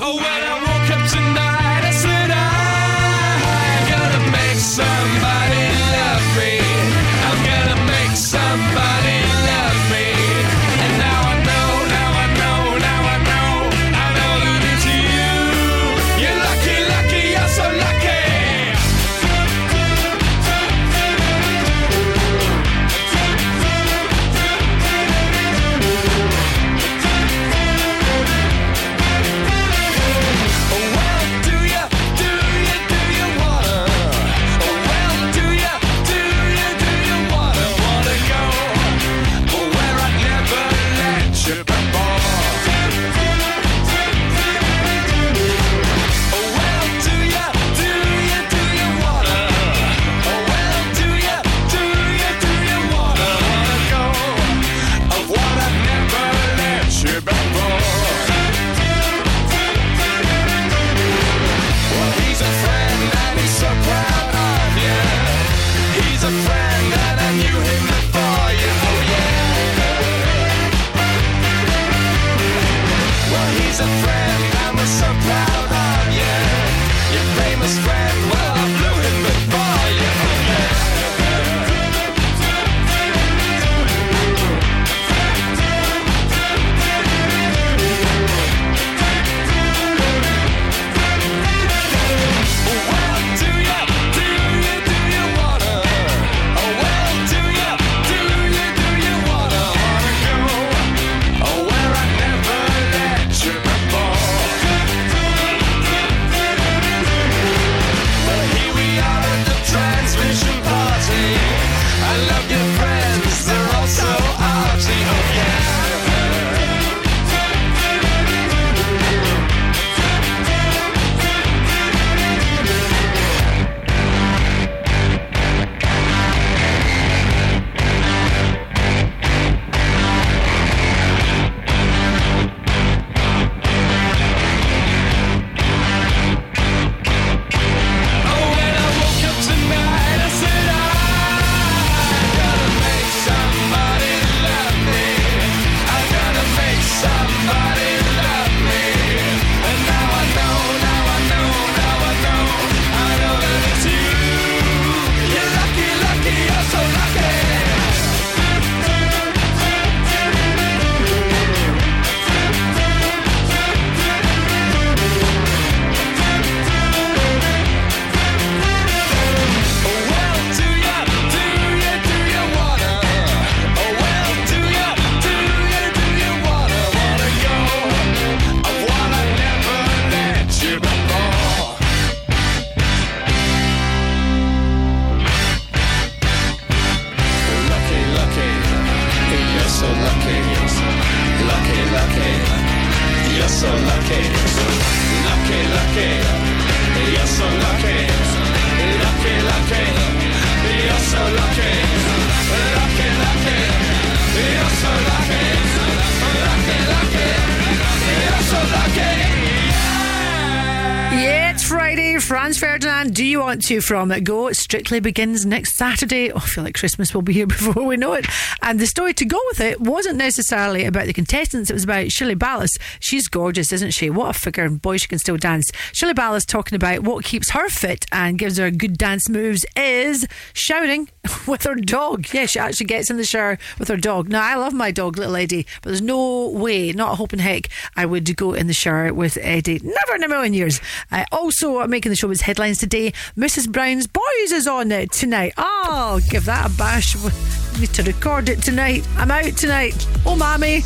To from Go? Strictly begins next Saturday. Oh, I feel like Christmas will be here before we know it. And the story to go with it wasn't necessarily about the contestants, it was about Shirley Ballas. She's gorgeous, isn't she? What a figure, and boy, she can still dance. Shirley Ballas talking about what keeps her fit and gives her good dance moves is shouting with her dog. Yeah, she actually gets in the shower with her dog. Now, I love my dog, little Eddie, but there's no way, not a hope in heck, I would go in the shower with Eddie. Never in a million years. Uh, also, making the show headlines today. Mrs. Brown's Boys is on it tonight. Oh, give that a bash. We need to record it tonight. I'm out tonight. Oh, mammy.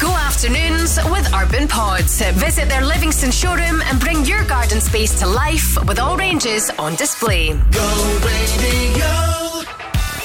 Go afternoons with Urban Pods. Visit their Livingston showroom and bring your garden space to life with all ranges on display. Go radio.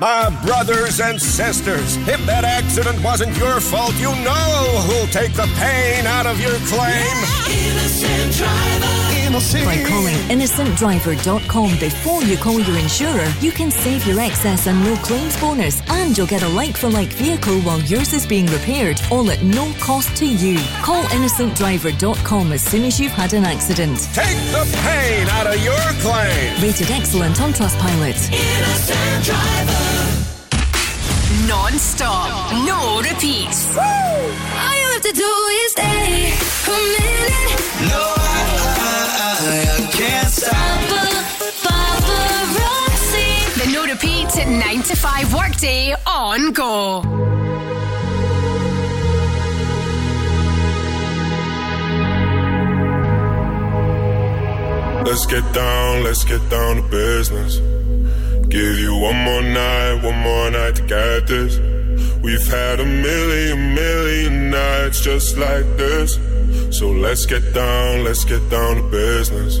My brothers and sisters, if that accident wasn't your fault, you know who'll take the pain out of your claim. Innocent driver. By calling innocentdriver.com before you call your insurer, you can save your excess and no claims bonus, and you'll get a like for like vehicle while yours is being repaired, all at no cost to you. Call innocentdriver.com as soon as you've had an accident. Take the pain out of your claim. Rated excellent on Trustpilot. Innocent driver. Non-stop, no repeats. All you have to do is stay a minute. No, I, I, I can't stop. Paparazzi. The no repeat 9 to 5 workday on go. Let's get down, let's get down to business. Give you one more night, one more night to get this. We've had a million, million nights just like this. So let's get down, let's get down to business.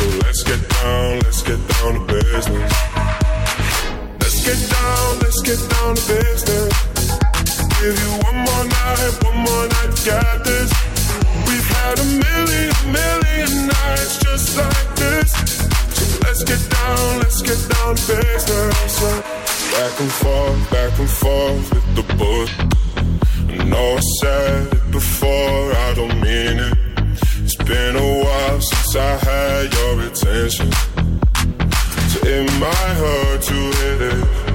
So let's get down, let's get down to business. Let's get down, let's get down to business. Give you one more night, one more night to this. We've had a million, million nights just like this. Let's get down, let's get down to business. Back and forth, back and forth with the book. I I said it before, I don't mean it. Been a while since I had your attention. So it might hurt to hit it.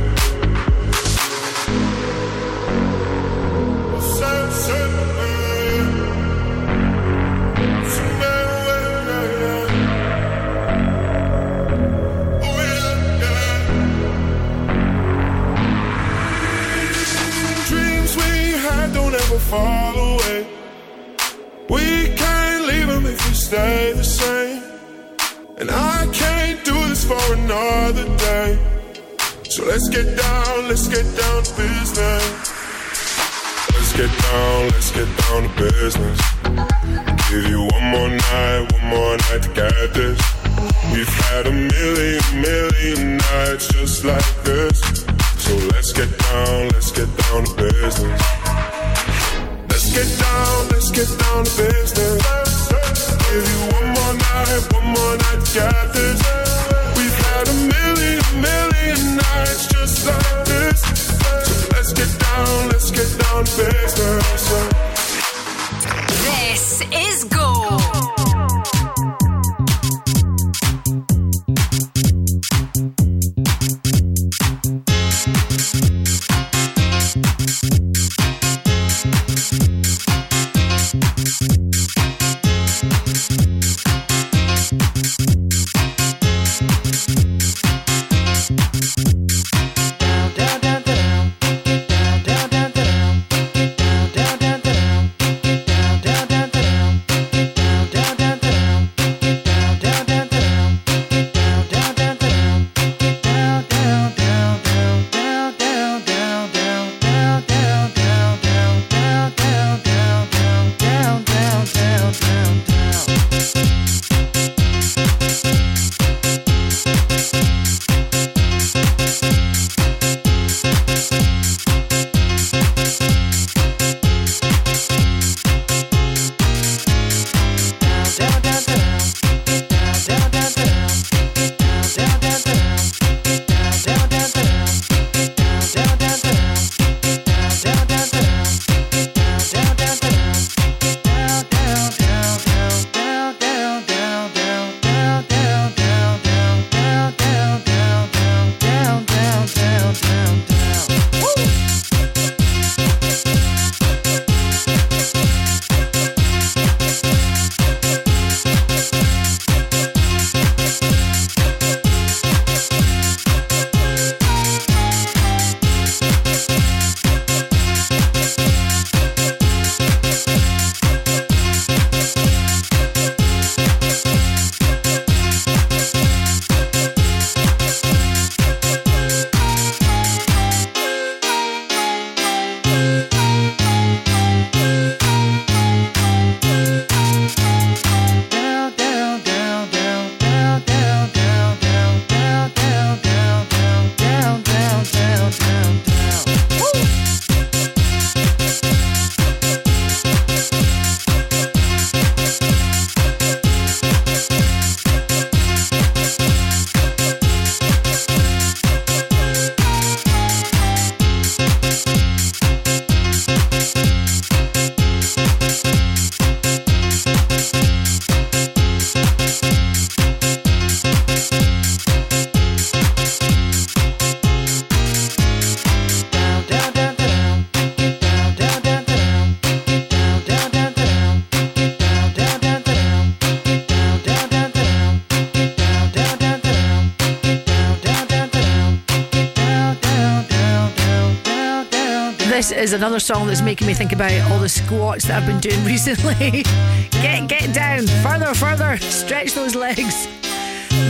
Another song that's making me think about all the squats that I've been doing recently. get get down, further, further, stretch those legs.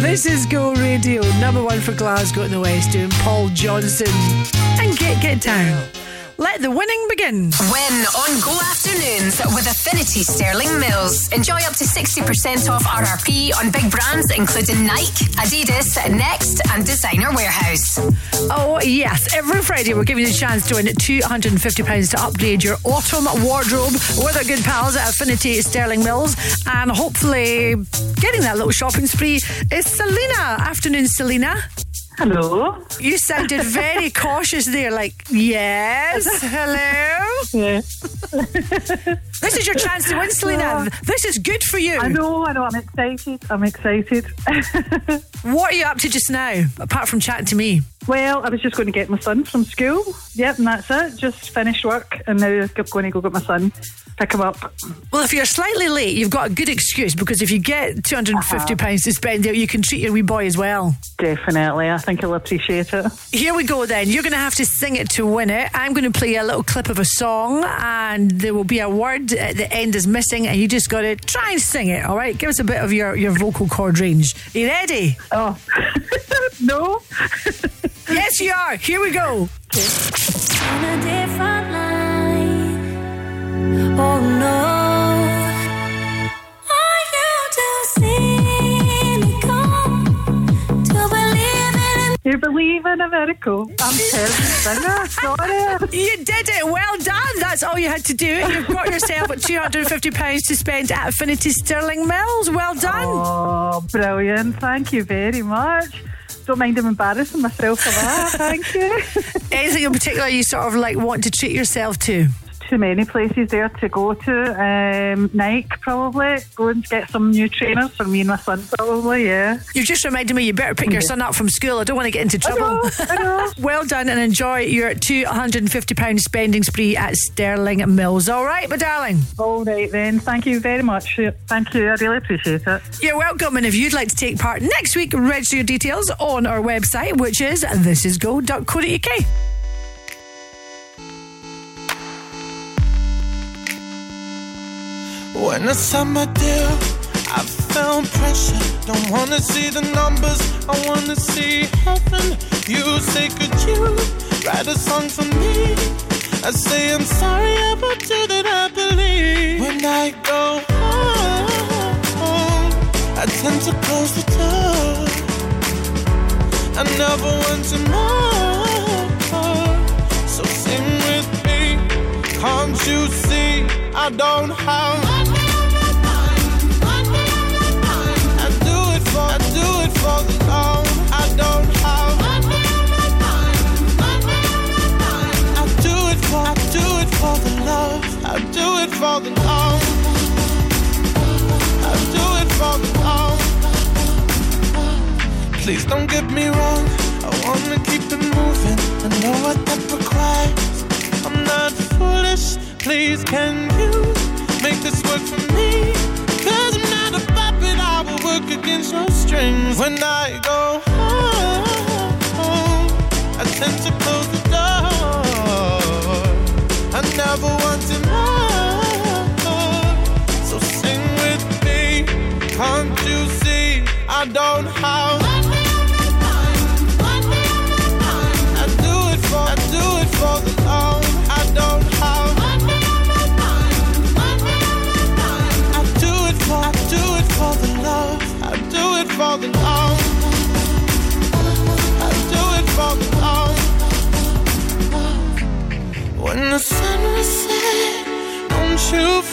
This is Go Radio, number one for Glasgow in the West, doing Paul Johnson. And get get down. Let the winning begin. Win on Go Afternoons with Affinity Sterling Mills. Enjoy up to 60% off RRP on big brands including Nike, Adidas, Next, and Designer Warehouse. Oh, yes. Every Friday, we're giving you the chance to win £250 to upgrade your autumn wardrobe with our good pals at Affinity Sterling Mills. And hopefully, getting that little shopping spree is Selena. Afternoon, Selena. Hello. You sounded very cautious there, like, yes, hello. Yeah. This is your chance to win, Selena. This is good for you. I know, I know. I'm excited. I'm excited. What are you up to just now, apart from chatting to me? well, I was just going to get my son from school. Yep, and that's it. Just finished work, and now I'm going to go get my son, pick him up. Well, if you're slightly late, you've got a good excuse because if you get £250 Uh-huh. to spend out, you can treat your wee boy as well. Definitely. I think he'll appreciate it. Here we go then. You're going to have to sing it to win it. I'm going to play a little clip of a song and there will be a word at the end is missing and you just got to try and sing it, all right? Give us a bit of your, your vocal cord range. Are you ready? Oh, no. yes, you are. Here we go. On Oh, you too cynical believe in You believe in a miracle? I'm terrible singer. Sorry. You did it. Well done. That's all you had to do. You've got yourself £250 to spend at Affinity Sterling Mills. Well done. Oh, brilliant. Thank you very much. Don't mind I'm embarrassing myself for that. Thank you. Anything in particular you sort of like want to treat yourself to? Too many places there to go to. Um, Nike, probably. Go and get some new trainers for me and my son, probably, yeah. You've just reminded me you better pick your son up from school. I don't want to get into trouble. well done and enjoy your £250 spending spree at Sterling Mills. All right, my darling? All right, then. Thank you very much. Thank you. I really appreciate it. You're welcome. And if you'd like to take part next week, register your details on our website, which is thisisgo.co.uk. When I it's summer deal, I found pressure. Don't wanna see the numbers, I wanna see heaven. You say, could you write a song for me? I say, I'm sorry about you that I believe. When I go home, I tend to close the door. I never want to more. So sing with me. Can't you see I don't have I Please don't get me wrong. I wanna keep it moving. I know what that requires. I'm not foolish. Please can you make this work for me? Cause I'm not a puppet. I will work against your strings When I go home. I tend to close the door. I never wanted more Can't you see? I don't have I do it for I do it for the love I don't have I do it for I do it for the love. I do it for the love I do it for the love When the sun was set Don't you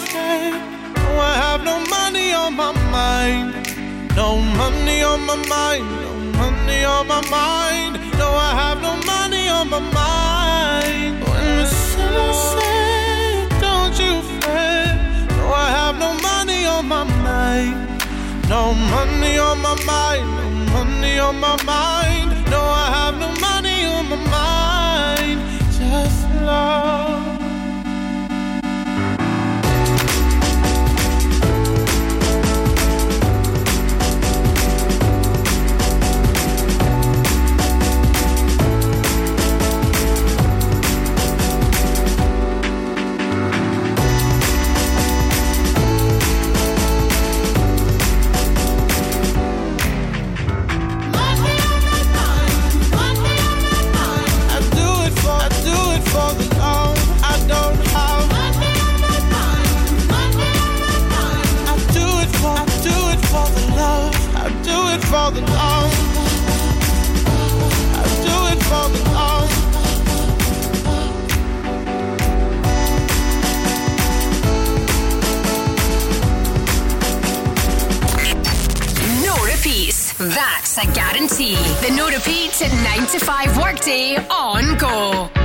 on my mind. No money on my mind No money on my mind. No I have no money on my mind. When the sun was Don't you fret. No I have no money on my mind. No money on my mind No money on my mind. No I have no money on my mind. Just love for the. I do it for the. No repeats. That's a guarantee. The no repeat to 9 to 5 workday on go.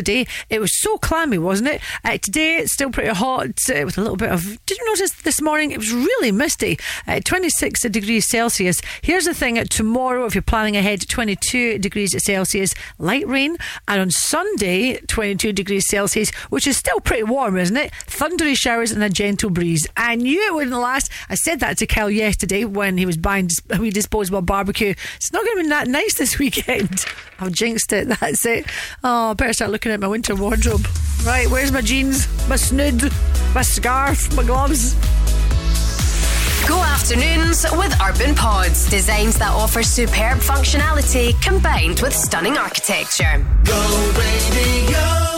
Yesterday. It was so clammy, wasn't it? Uh, today it's still pretty hot uh, with a little bit of. Did you notice this morning it was really misty? Uh, 26 degrees Celsius. Here's the thing: tomorrow, if you're planning ahead, 22 degrees Celsius, light rain, and on Sunday, 22 degrees Celsius, which is still pretty warm, isn't it? Thundery showers and a gentle breeze. I knew it wouldn't last. I said that to Cal yesterday when he was buying dis- a wee disposable barbecue. It's not going to be that nice this weekend. I've jinxed it. That's it. Oh, I better start looking at my winter wardrobe. Right, where's my jeans, my snood, my scarf, my gloves? Go afternoons with Urban Pods. Designs that offer superb functionality combined with stunning architecture. Go radio.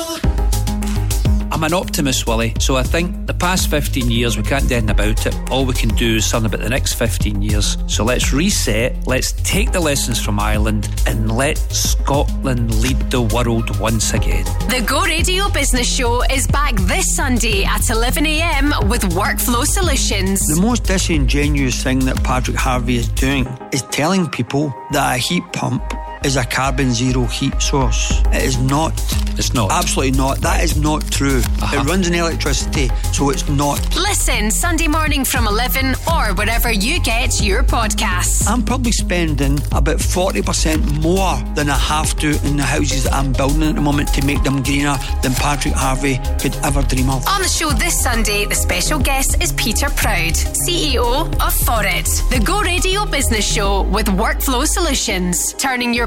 I'm an optimist, Willie, so I think the past 15 years we can't do anything about it. All we can do is something about the next 15 years. So let's reset, let's take the lessons from Ireland, and let Scotland lead the world once again. The Go Radio Business Show is back this Sunday at 11am with Workflow Solutions. The most disingenuous thing that Patrick Harvie is doing is telling people that a heat pump is a carbon zero heat source. It is not. It's not. Absolutely not. That is not true. It uh-huh. runs on electricity, so it's not. Listen Sunday morning from 11 or wherever you get your podcasts. I'm probably spending about 40% more than I have to in the houses that I'm building at the moment to make them greener than Patrick Harvie could ever dream of. On the show this Sunday, the special guest is Peter Proud, CEO of Forit, the Go Radio Business Show with Workflow Solutions, turning your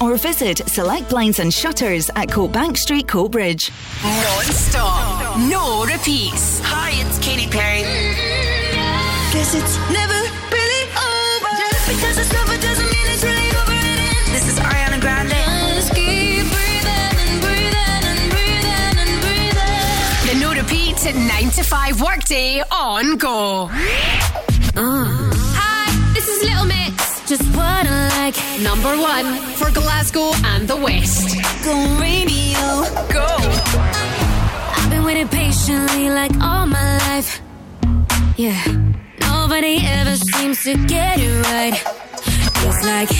or visit Select Blinds and Shutters at Coatbank Street, Coatbridge. Non stop, no repeats. Hi, it's Katy Perry. Guess it's never really over. Just because it's over doesn't mean it's really over. This is Ariana Grande. Just keep breathing and breathing and breathing and breathing. The no repeat at 9 to 5 workday on go. Ah. Hi, this is Little Mix. Just what I like. Number one for Glasgow and the West. Go radio. Go. I've been waiting patiently like all my life. Yeah. Nobody ever seems to get it right. Feels like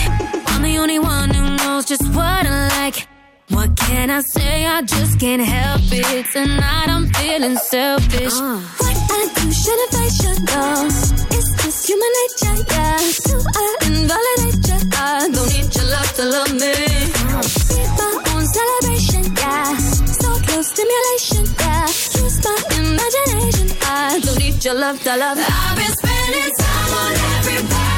I'm the only one who knows just what I like. What can I say? I just can't help it. Tonight I'm feeling selfish. Uh. What I I do shouldn't face you, no. It's just human nature, yeah. Do I invalidate you? I don't need your love to love me. Uh. Be my own celebration, yeah. So close stimulation, yeah. Use my imagination. I don't need your love to love. I've been spending time on everybody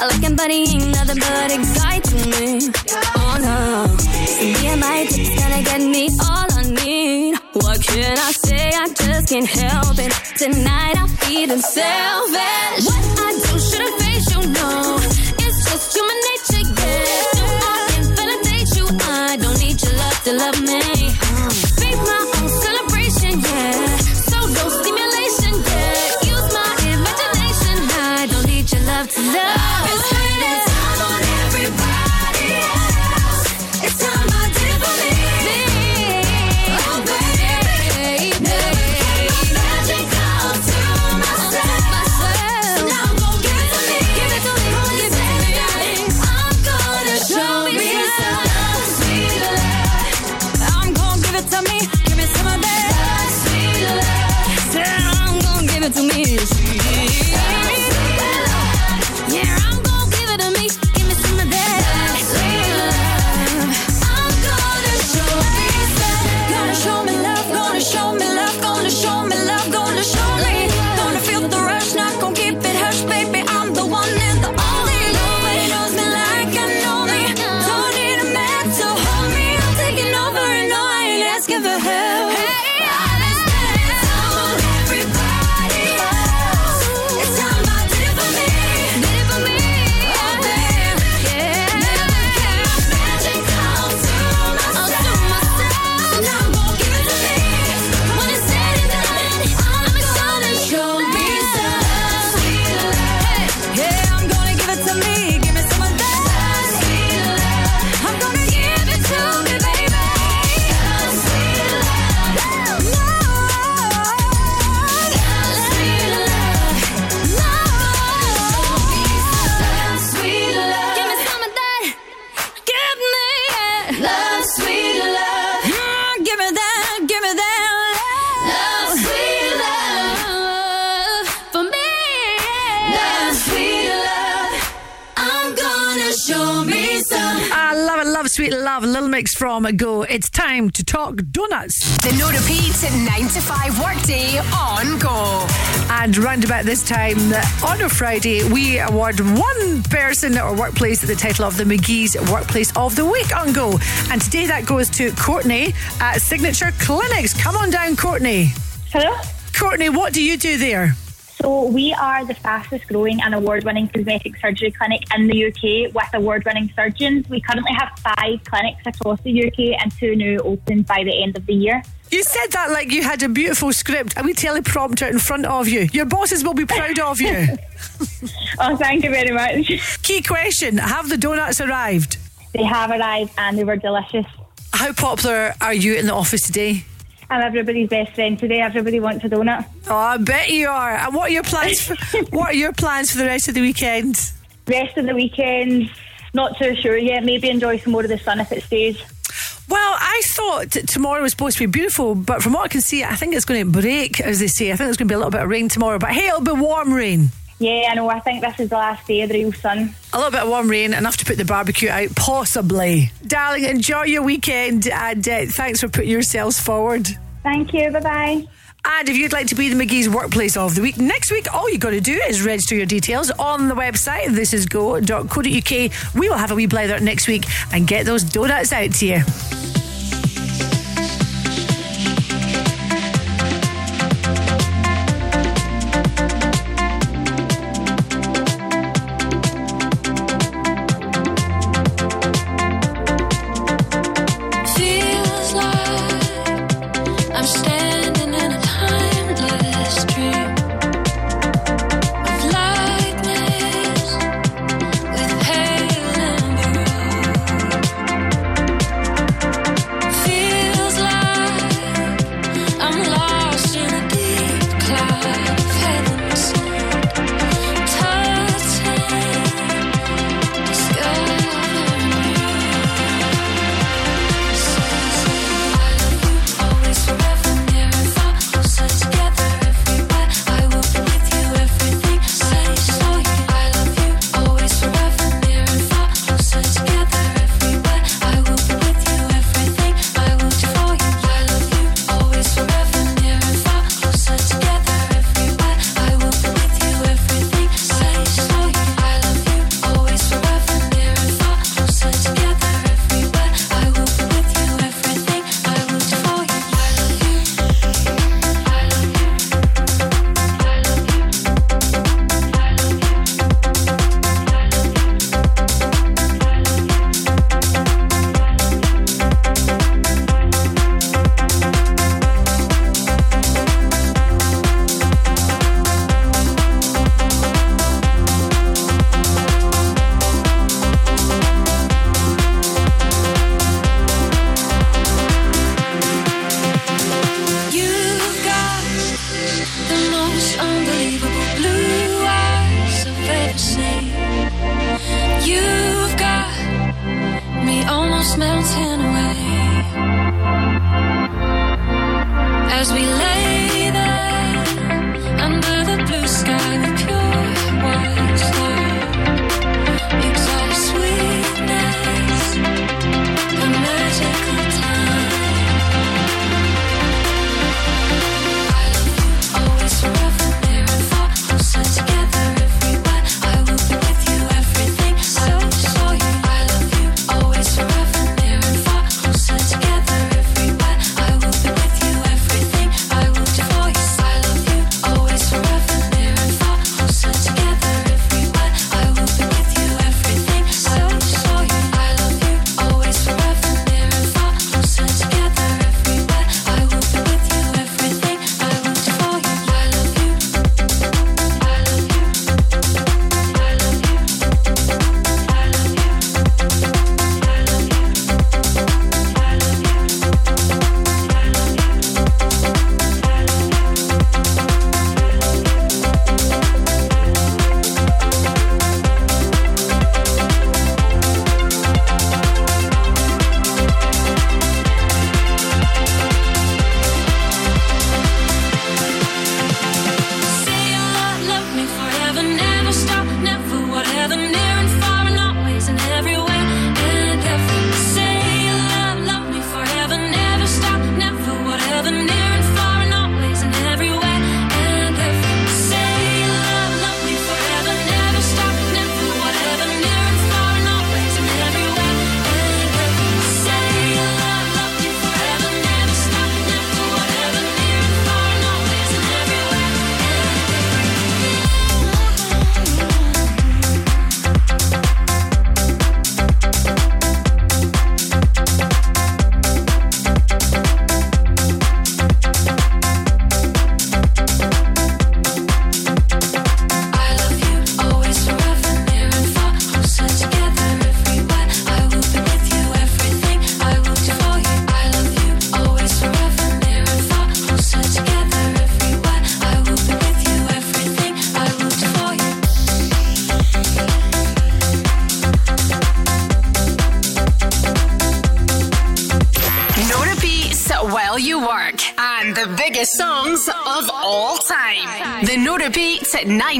Looking, but he ain't nothing but exciting me. Oh no. See me and my dick's gonna get me all I need. What can I say? I just can't help it. Tonight I'm feeling selfish. Sweet love. Little mix from Go. It's time to talk donuts. The no repeat 9 to 5 workday on Go. And round about this time on a Friday, we award one person or workplace the title of the McKie's Workplace of the Week on Go. And today that goes to Courtney at Signature Clinics. Come on down, Courtney. Hello. Courtney, what do you do there? So we are the fastest growing and award winning cosmetic surgery clinic in the UK with award winning surgeons. We currently have five clinics across the UK and two new opened by the end of the year. You said that like you had a beautiful script, a wee teleprompter in front of you. Your bosses will be proud of you. oh, thank you very much. Key question Have the donuts arrived? They have arrived and they were delicious. How popular are you in the office today? I'm everybody's best friend today. Everybody wants a donut. Oh, I bet you are. And what are your plans? For, what are your plans for the rest of the weekend? Rest of the weekend, not too sure yet. Maybe enjoy some more of the sun if it stays. Well, I thought tomorrow was supposed to be beautiful, but from what I can see, I think it's going to break, as they say. I think there's going to be a little bit of rain tomorrow, but hey, it'll be warm rain. Yeah, I know. I think this is the last day of the real sun. A little bit of warm rain, enough to put the barbecue out, possibly. Darling, enjoy your weekend and uh, thanks for putting yourselves forward. Thank you. Bye bye. And if you'd like to be the McKie's Workplace of the Week next week, all you've got to do is register your details on the website. This is go.co.uk. We will have a wee blather next week and get those donuts out to you.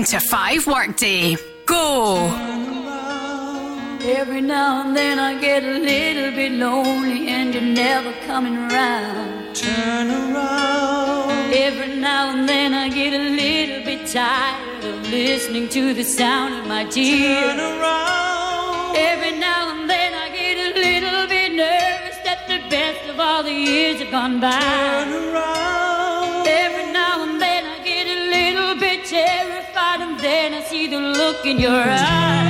9 to 5 workday. Go! Every now and then I get a little bit lonely and you're never coming around. Turn around. Every now and then I get a little bit tired of listening to the sound of my tears. Turn around. Every now and then I get a little bit nervous that the best of all the years have gone by. Turn around. look in your eyes.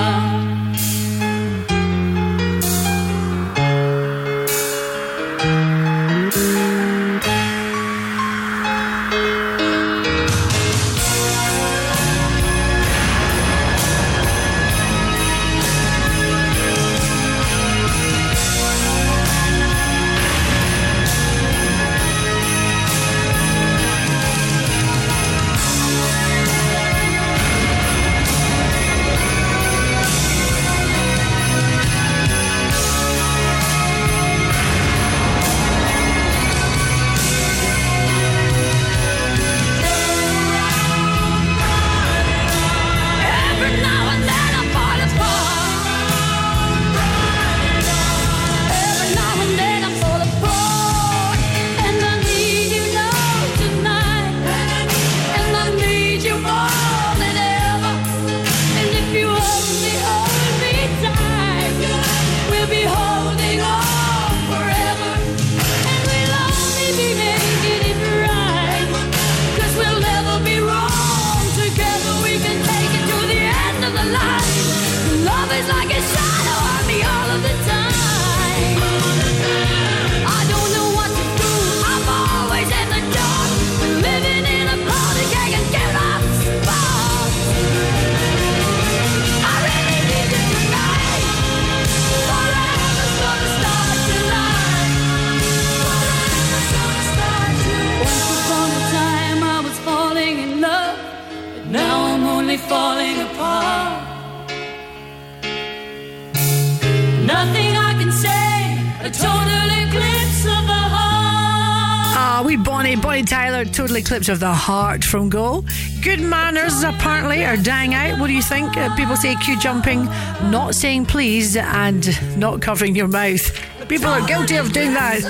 Total eclipse of the heart from Go. Good manners apparently are dying out. What do you think? Uh, people say queue jumping, not saying please, and not covering your mouth. People are guilty of doing that.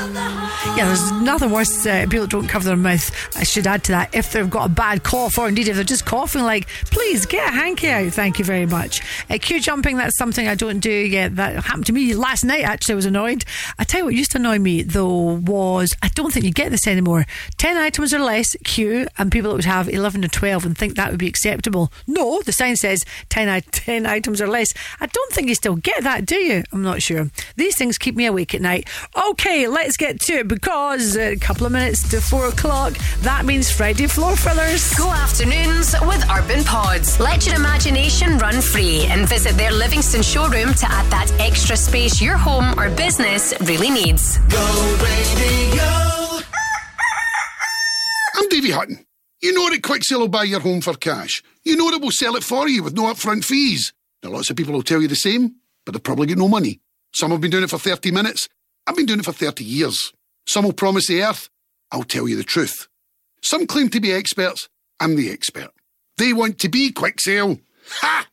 Yeah, there's nothing worse. Uh, people don't cover their mouth. I should add to that if they've got a bad cough, or indeed if they're just coughing, like, please get a hanky out. Thank you very much. Uh, queue jumping, that's something I don't do yet. That happened to me last night, actually. I was annoyed. I tell you what used to annoy me, though, was I don't think you get this anymore. 10 items or less, queue, and people that would have 11 or 12 and think that would be acceptable. No, the sign says 10, 10 items or less. I don't think you still get that, do you? I'm not sure. These things keep me awake at night. Okay, let's get to it because a couple of minutes to four o'clock, that means Friday floor fillers. Go afternoons with Urban Pods. Let your imagination run free and visit their Livingston showroom to add that extra space your home or business really needs. Go Radio. I'm Davy Hutton. You know that Quick Sale will buy your home for cash. You know that we'll sell it for you with no upfront fees. Now, lots of people will tell you the same, but they've probably got no money. Some have been doing it for 30 minutes. I've been doing it for 30 years. Some will promise the earth. I'll tell you the truth. Some claim to be experts. I'm the expert. They want to be Quick Sale. Ha!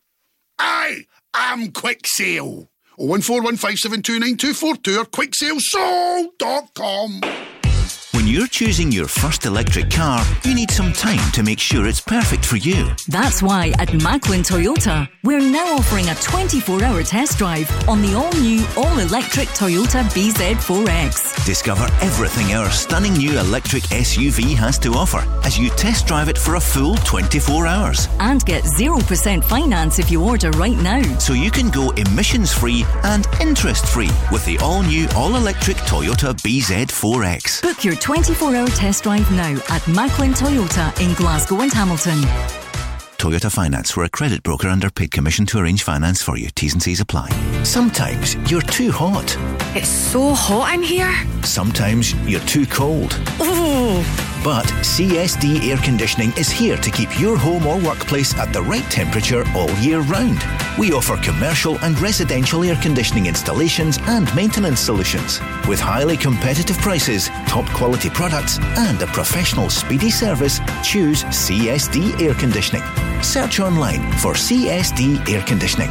I am Quick Sale. 01415729242 or quicksalesold.com you're choosing your first electric car, you need some time to make sure it's perfect for you. That's why at Macklin Toyota, we're now offering a 24 hour test drive on the all new, all electric Toyota BZ4X. Discover everything our stunning new electric SUV has to offer as you test drive it for a full 24 hours. And get 0% finance if you order right now. So you can go emissions free and interest free with the all new, all electric Toyota BZ4X. Book your 20 24-hour test drive now at Macklin Toyota in Glasgow and Hamilton. Toyota Finance. We're a credit broker under paid commission to arrange finance for you. T's and C's apply. Sometimes you're too hot. It's so hot in here. Sometimes you're too cold. Ooh. But CSD Air Conditioning is here to keep your home or workplace at the right temperature all year round. We offer commercial and residential air conditioning installations and maintenance solutions. With highly competitive prices, top quality products, and a professional speedy service, choose CSD Air Conditioning. Search online for CSD Air Conditioning.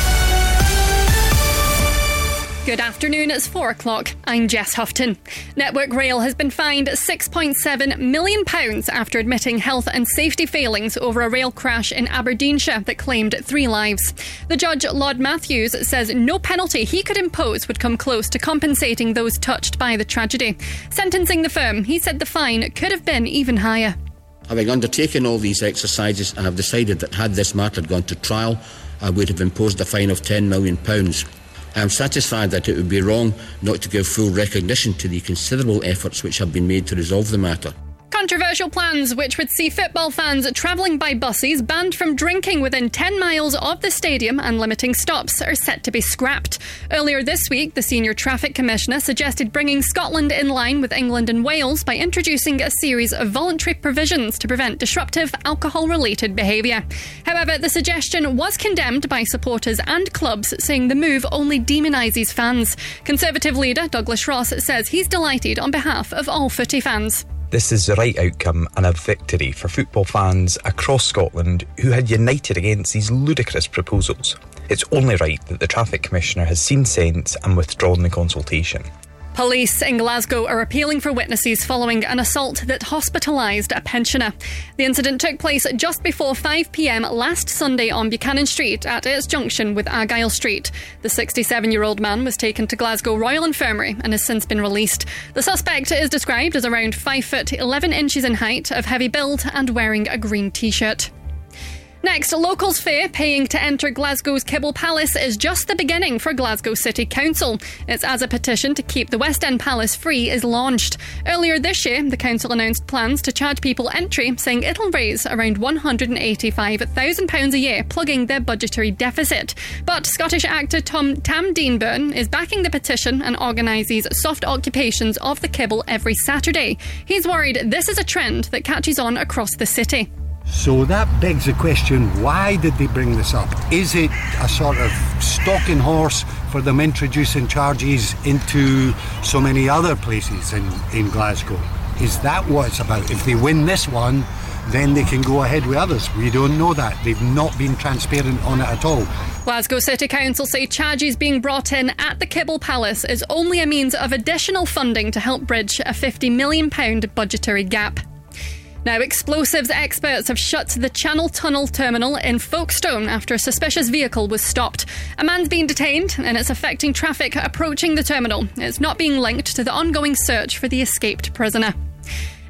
Good afternoon, it's 4 o'clock. I'm Jess Houghton. Network Rail has been fined £6.7 million after admitting health and safety failings over a rail crash in Aberdeenshire that claimed three lives. The judge, Lord Matthews, says no penalty he could impose would come close to compensating those touched by the tragedy. Sentencing the firm, he said the fine could have been even higher. Having undertaken all these exercises, I have decided that had this matter gone to trial, I would have imposed a fine of £10 million. I am satisfied that it would be wrong not to give full recognition to the considerable efforts which have been made to resolve the matter. Controversial plans which would see football fans travelling by buses banned from drinking within 10 miles of the stadium and limiting stops are set to be scrapped. Earlier this week, the Senior Traffic Commissioner suggested bringing Scotland in line with England and Wales by introducing a series of voluntary provisions to prevent disruptive alcohol related behaviour. However, the suggestion was condemned by supporters and clubs, saying the move only demonises fans. Conservative leader Douglas Ross says he's delighted on behalf of all footy fans. This is the right outcome and a victory for football fans across Scotland who had united against these ludicrous proposals. It's only right that the Traffic Commissioner has seen sense and withdrawn the consultation. Police in Glasgow are appealing for witnesses following an assault that hospitalised a pensioner. The incident took place just before 5 pm last Sunday on Buchanan Street at its junction with Argyle Street. The 67 year old man was taken to Glasgow Royal Infirmary and has since been released. The suspect is described as around 5 foot 11 inches in height, of heavy build, and wearing a green t shirt. Next, locals fear paying to enter Glasgow's Kibble Palace is just the beginning for Glasgow City Council. It's as a petition to keep the West End Palace free is launched. Earlier this year, the council announced plans to charge people entry, saying it'll raise around £185,000 a year, plugging their budgetary deficit. But Scottish actor Tom Tam Dean Burn is backing the petition and organises soft occupations of the Kibble every Saturday. He's worried this is a trend that catches on across the city. So that begs the question why did they bring this up? Is it a sort of stalking horse for them introducing charges into so many other places in, in Glasgow? Is that what it's about? If they win this one, then they can go ahead with others. We don't know that. They've not been transparent on it at all. Glasgow City Council say charges being brought in at the Kibble Palace is only a means of additional funding to help bridge a £50 million budgetary gap. Now, explosives experts have shut the Channel Tunnel terminal in Folkestone after a suspicious vehicle was stopped. A man's been detained and it's affecting traffic approaching the terminal. It's not being linked to the ongoing search for the escaped prisoner.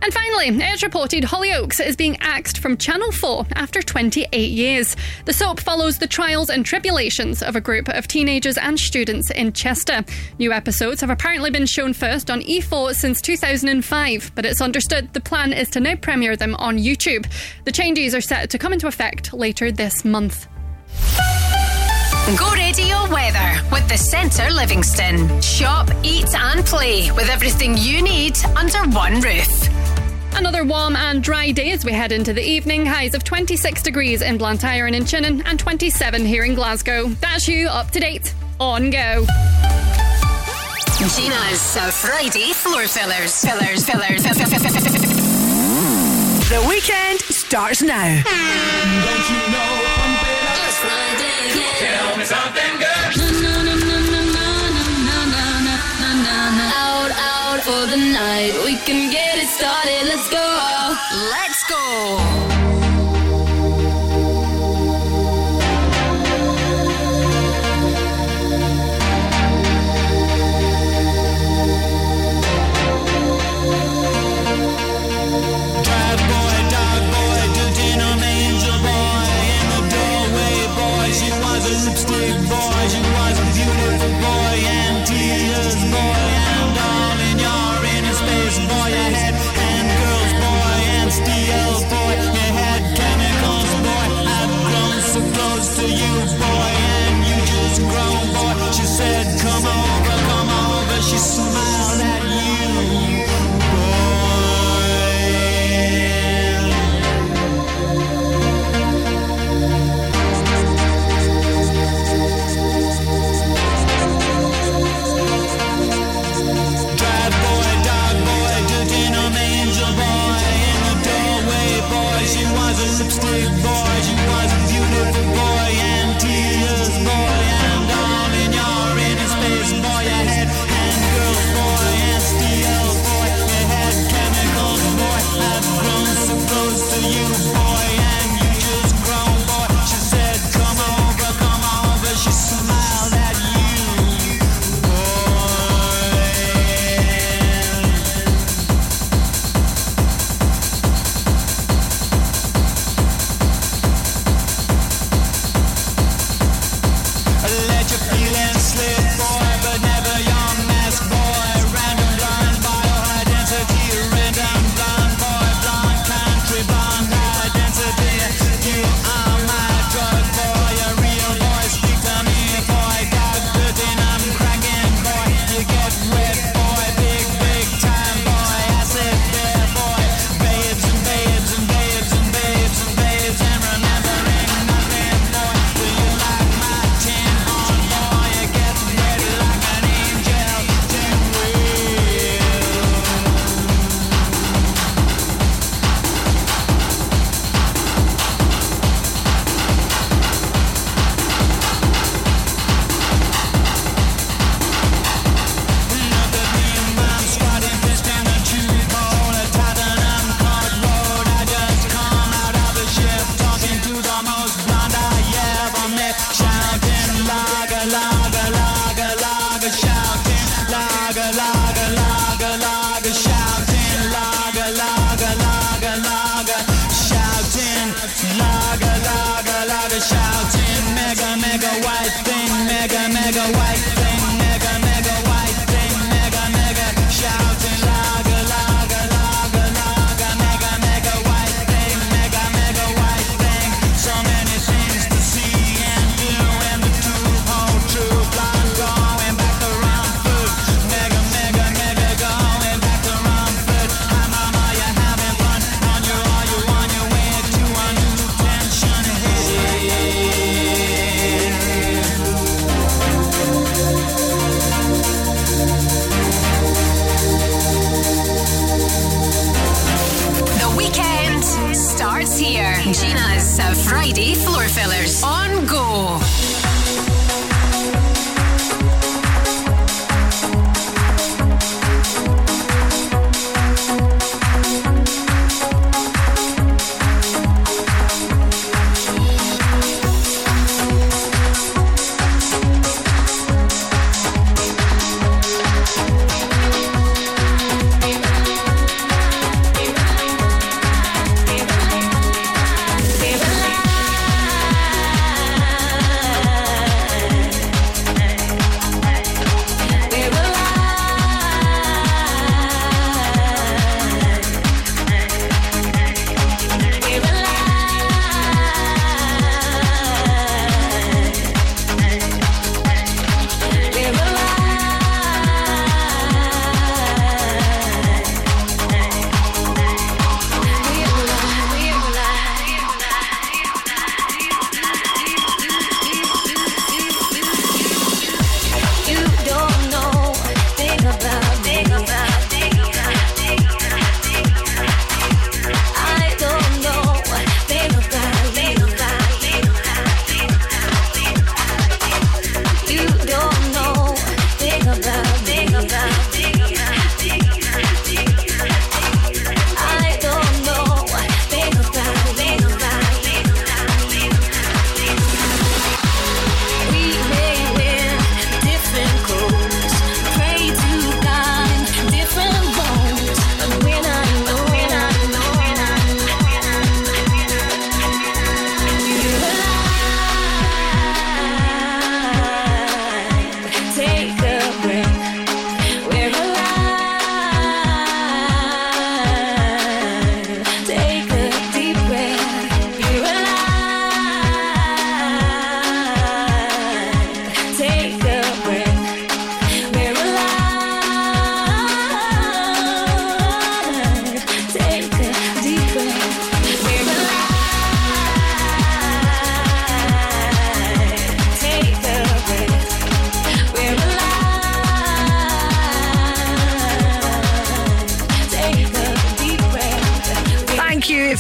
And finally, it's reported Hollyoaks is being axed from Channel 4 after 28 years. The soap follows the trials and tribulations of a group of teenagers and students in Chester. New episodes have apparently been shown first on E4 since 2005, but it's understood the plan is to now premiere them on YouTube. The changes are set to come into effect later this month. Go radio weather with the Centre Livingston. Shop, eat, and play with everything you need under one roof. Another warm and dry day as we head into the evening. Highs of 26 degrees in Blantyre and in Chinnan and 27 here in Glasgow. That's you up to date on Go. Gina's uh, Friday floor fillers. Fillers, fillers. The weekend starts now. Tell for the night. We can get it started. Let's go. Let's go.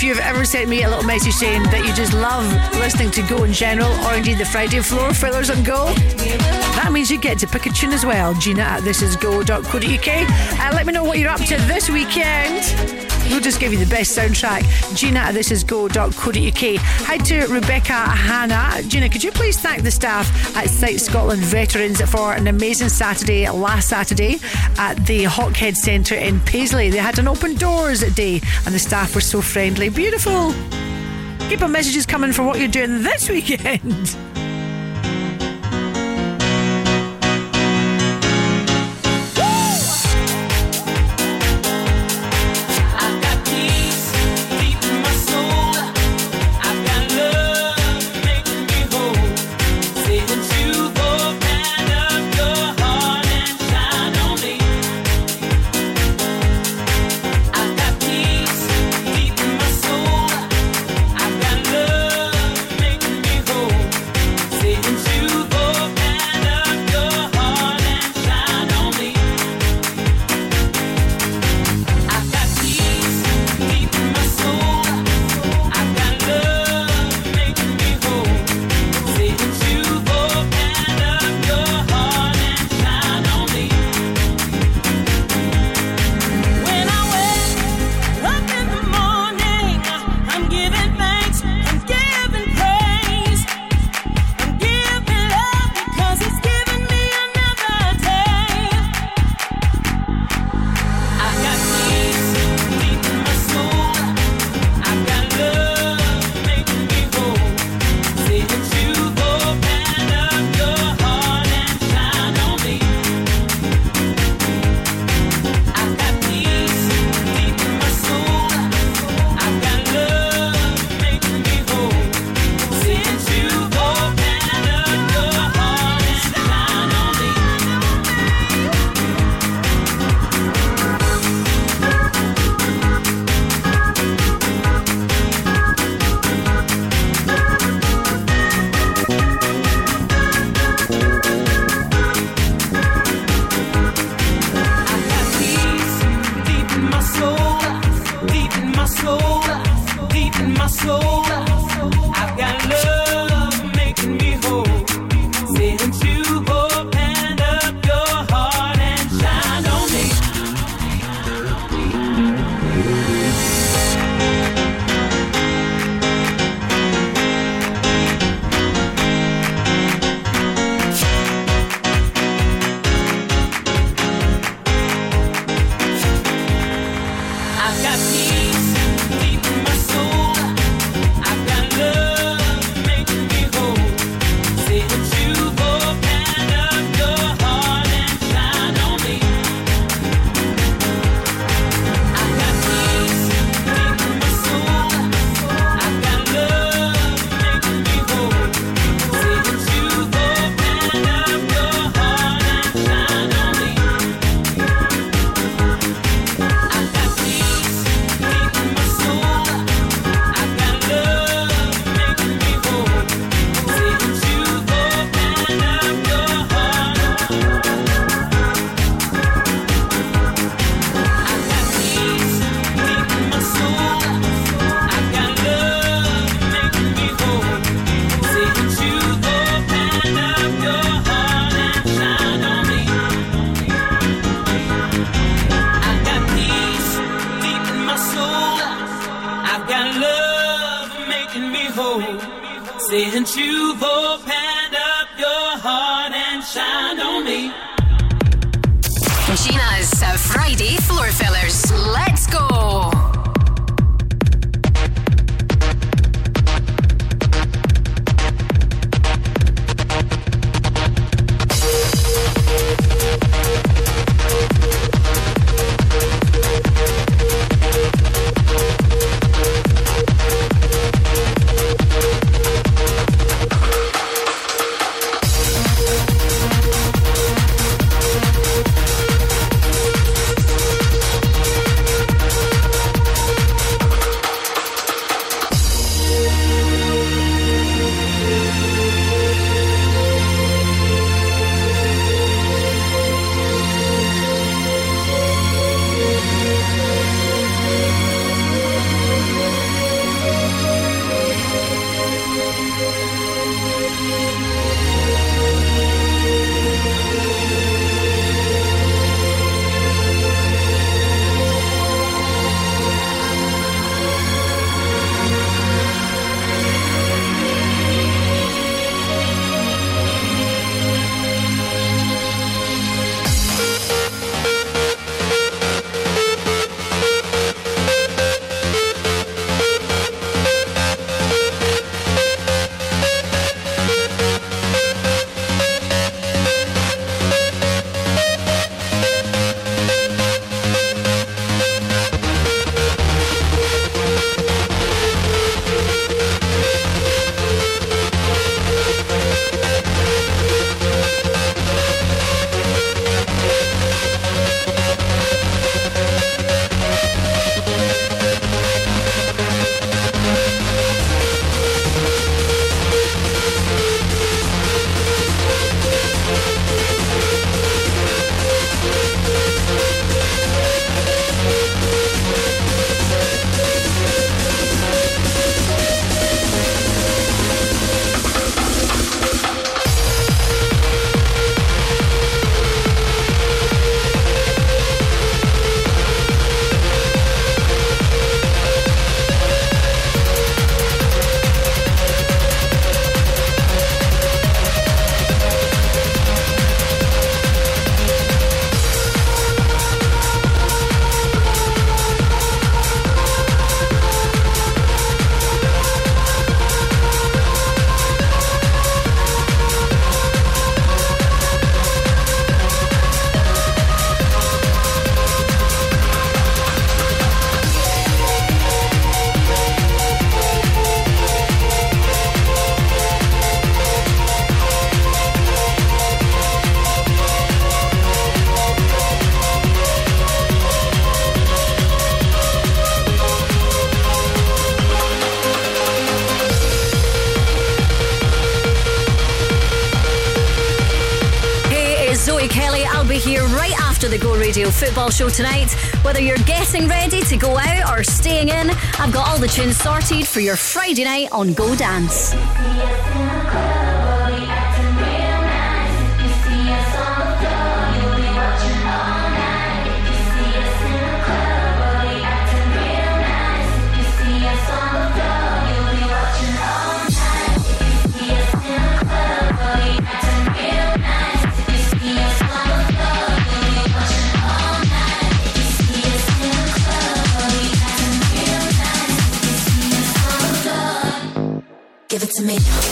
if you've ever sent me a little message saying that you just love listening to Go in general, or indeed the Friday floor fillers on Go, that means you get to pick a tune as well. Gina at thisisgo.co.uk. Uh, let me know what you're up to this weekend. We'll just give you the best soundtrack. Gina at thisisgo.co.uk. Hi to Rebecca Hannah. Gina, could you please thank the staff at Sight Scotland Veterans for an amazing Saturday last Saturday at the Hawkhead Centre in Paisley? They had an open doors day and the staff were so friendly. Beautiful. Keep our messages coming for what you're doing this weekend. Football show tonight. Whether you're getting ready to go out or staying in, I've got all the tunes sorted for your Friday night on Go Dance. Me.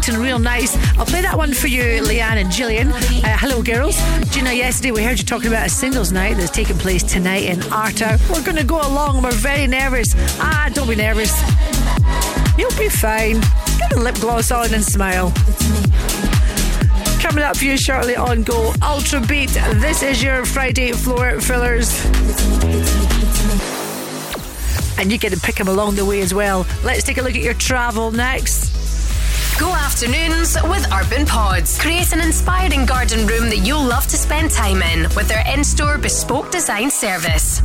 Acting real nice. I'll play that one for you, Leanne and Gillian. Uh, hello, girls. Know, yesterday we heard you talking about a singles night that's taking place tonight in Arta. We're going to go along. We're very nervous. Ah, don't be nervous. You'll be fine. Get a lip gloss on and smile. Coming up for you shortly on Go Ultra Beat. This is your Friday floor fillers. And you get to pick them along the way as well. Let's take a look at your travel next. Go afternoons with Urban Pods. Create an inspiring garden room that you'll love to spend time in with their in store bespoke design service.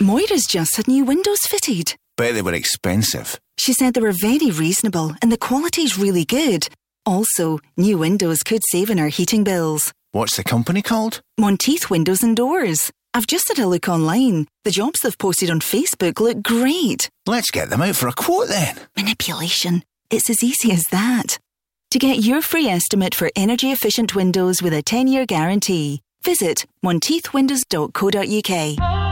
Moira's just had new windows fitted. Bet they were expensive. She said they were very reasonable and the quality's really good. Also, new windows could save on our heating bills. What's the company called? Monteith Windows and Doors. I've just had a look online. The jobs they've posted on Facebook look great. Let's get them out for a quote then. Manipulation. It's as easy as that. To get your free estimate for energy efficient windows with a 10 year guarantee, visit monteithwindows.co.uk.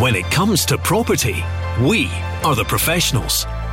When it comes to property, we are the professionals.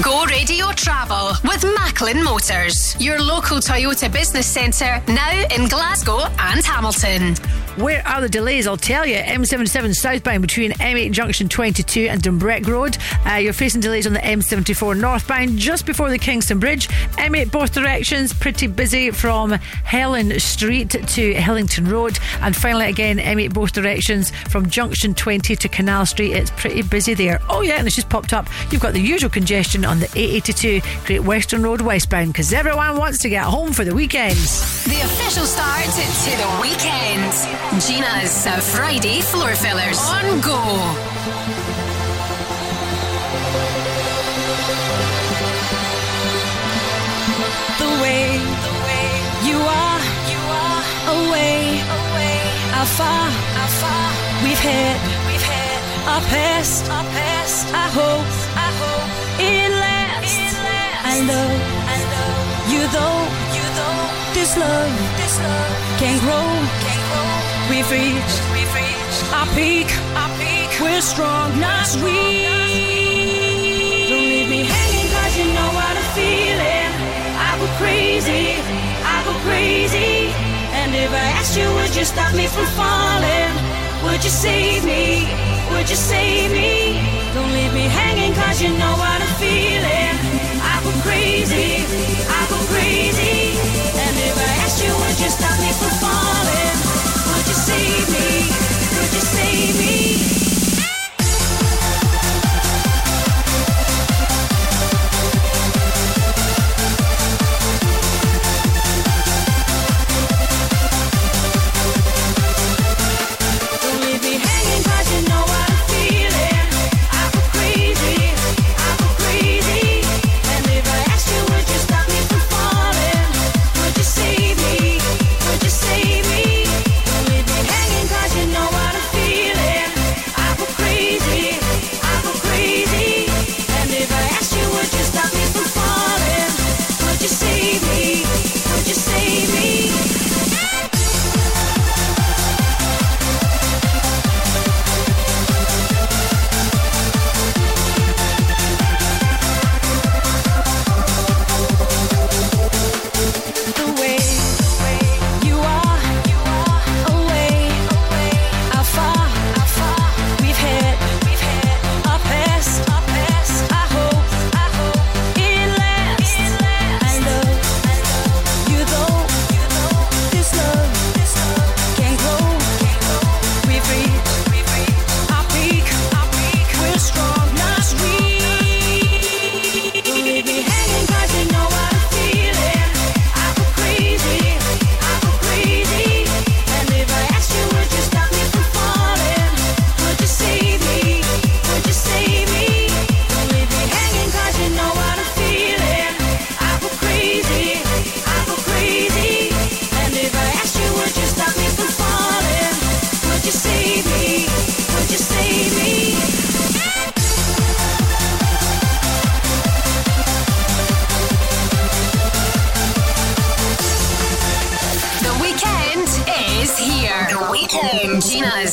Go Radio Travel with Macklin Motors, your local Toyota business centre now in Glasgow and Hamilton. Where are the delays? I'll tell you. M77 southbound between M8 Junction 22 and Dumbreck Road. Uh, you're facing delays on the M74 northbound just before the Kingston Bridge. M8 both directions, pretty busy from Helen Street to Hillington Road. And finally, again, M8 both directions from Junction 20 to Canal Street. It's pretty busy there. Oh, yeah, and it's just popped up. You've got the usual congestion on the A82 Great Western Road westbound because everyone wants to get home for the weekends. The official start to the weekend. Gina's uh, Friday floor fillers on go. the way, you are, you are away, away, afar, afar. We've had, we've had our past, our past. I hope, I love, I love you though, you though. This love, this love can grow, can grow. We've reached, we've reached our peak, our peak. We're strong, not weak. Don't leave me hanging 'cause you know what I'm feeling. I go crazy, I go crazy. And if I asked you, would you stop me from falling? Would you save me? Would you save me? Don't leave me hanging cause you know what I'm feeling. Save me?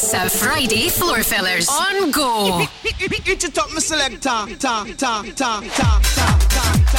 Gina's uh, Friday floor fillers on go. Selector. Ta, ta, ta, ta, ta, ta. sun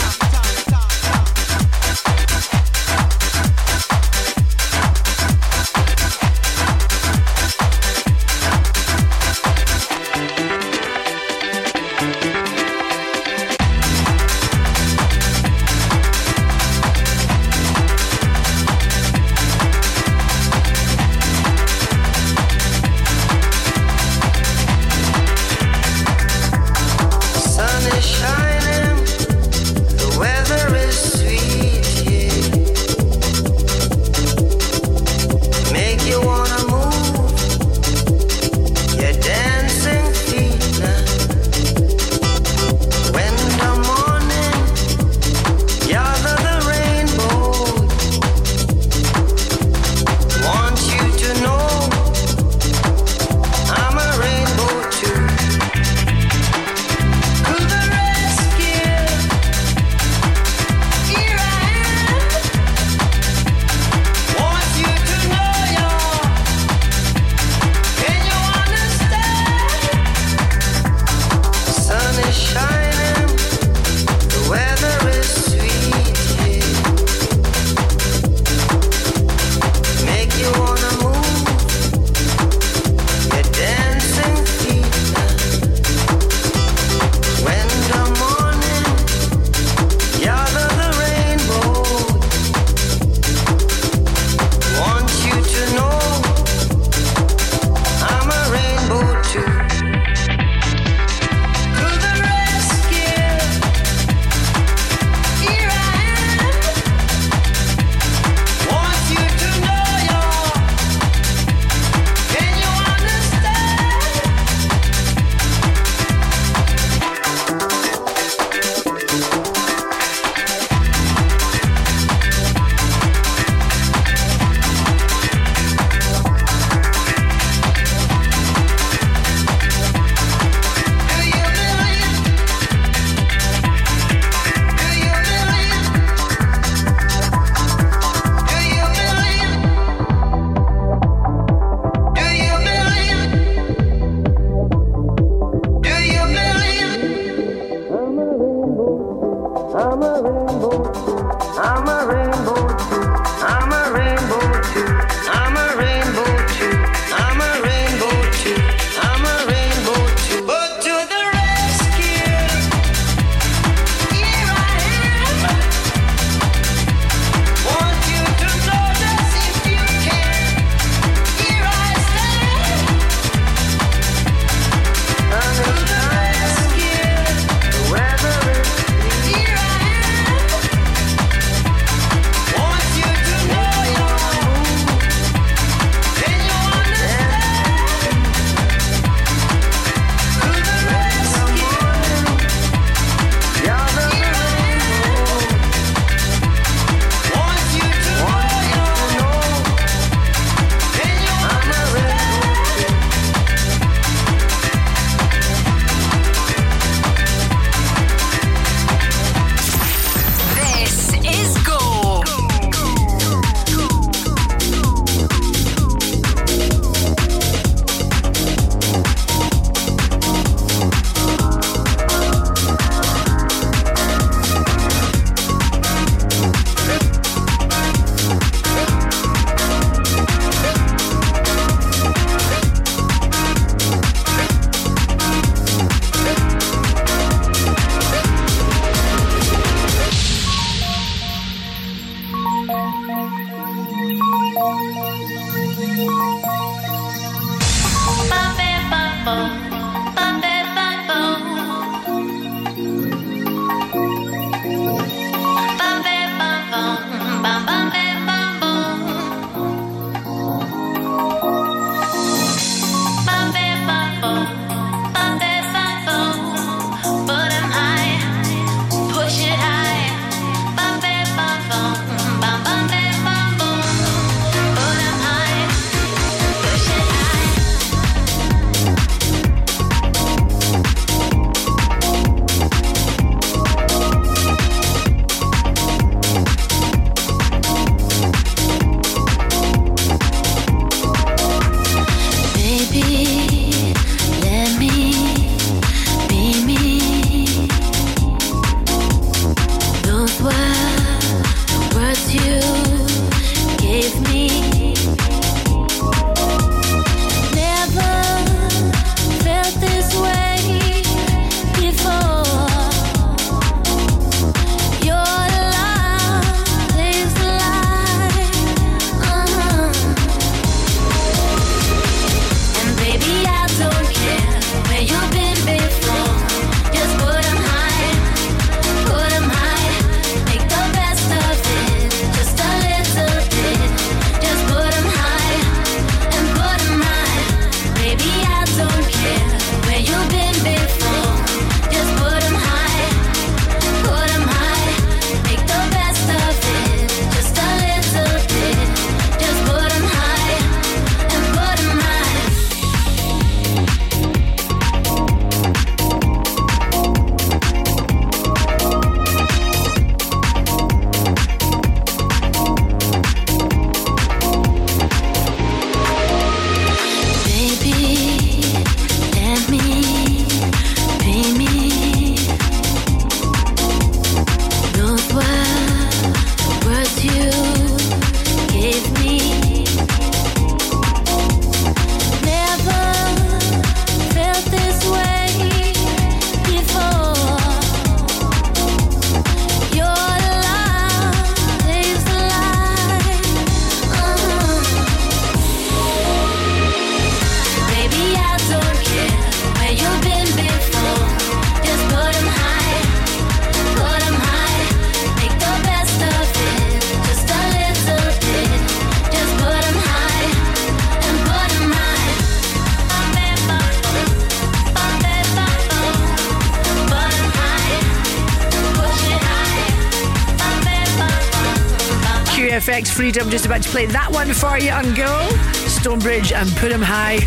I'm Just about to play that one for you on Go. Stonebridge and put them High.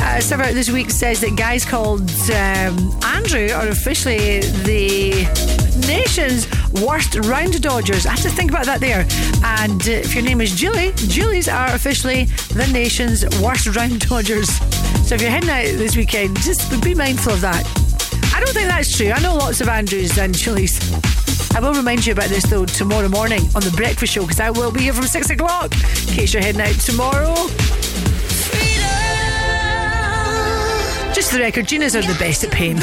Uh, this week says that guys called um, Andrew are officially the nation's worst round dodgers. I have to think about that there. And uh, if your name is Julie, Julies are officially the nation's worst round dodgers. So if you're heading out this weekend, just be mindful of that. I don't think that's true. I know lots of Andrews and Julies. I will remind you about this though tomorrow morning on the breakfast show because I will be here from six o'clock in case you're heading out tomorrow. Freedom. Just the record, Gina's are the best at pain.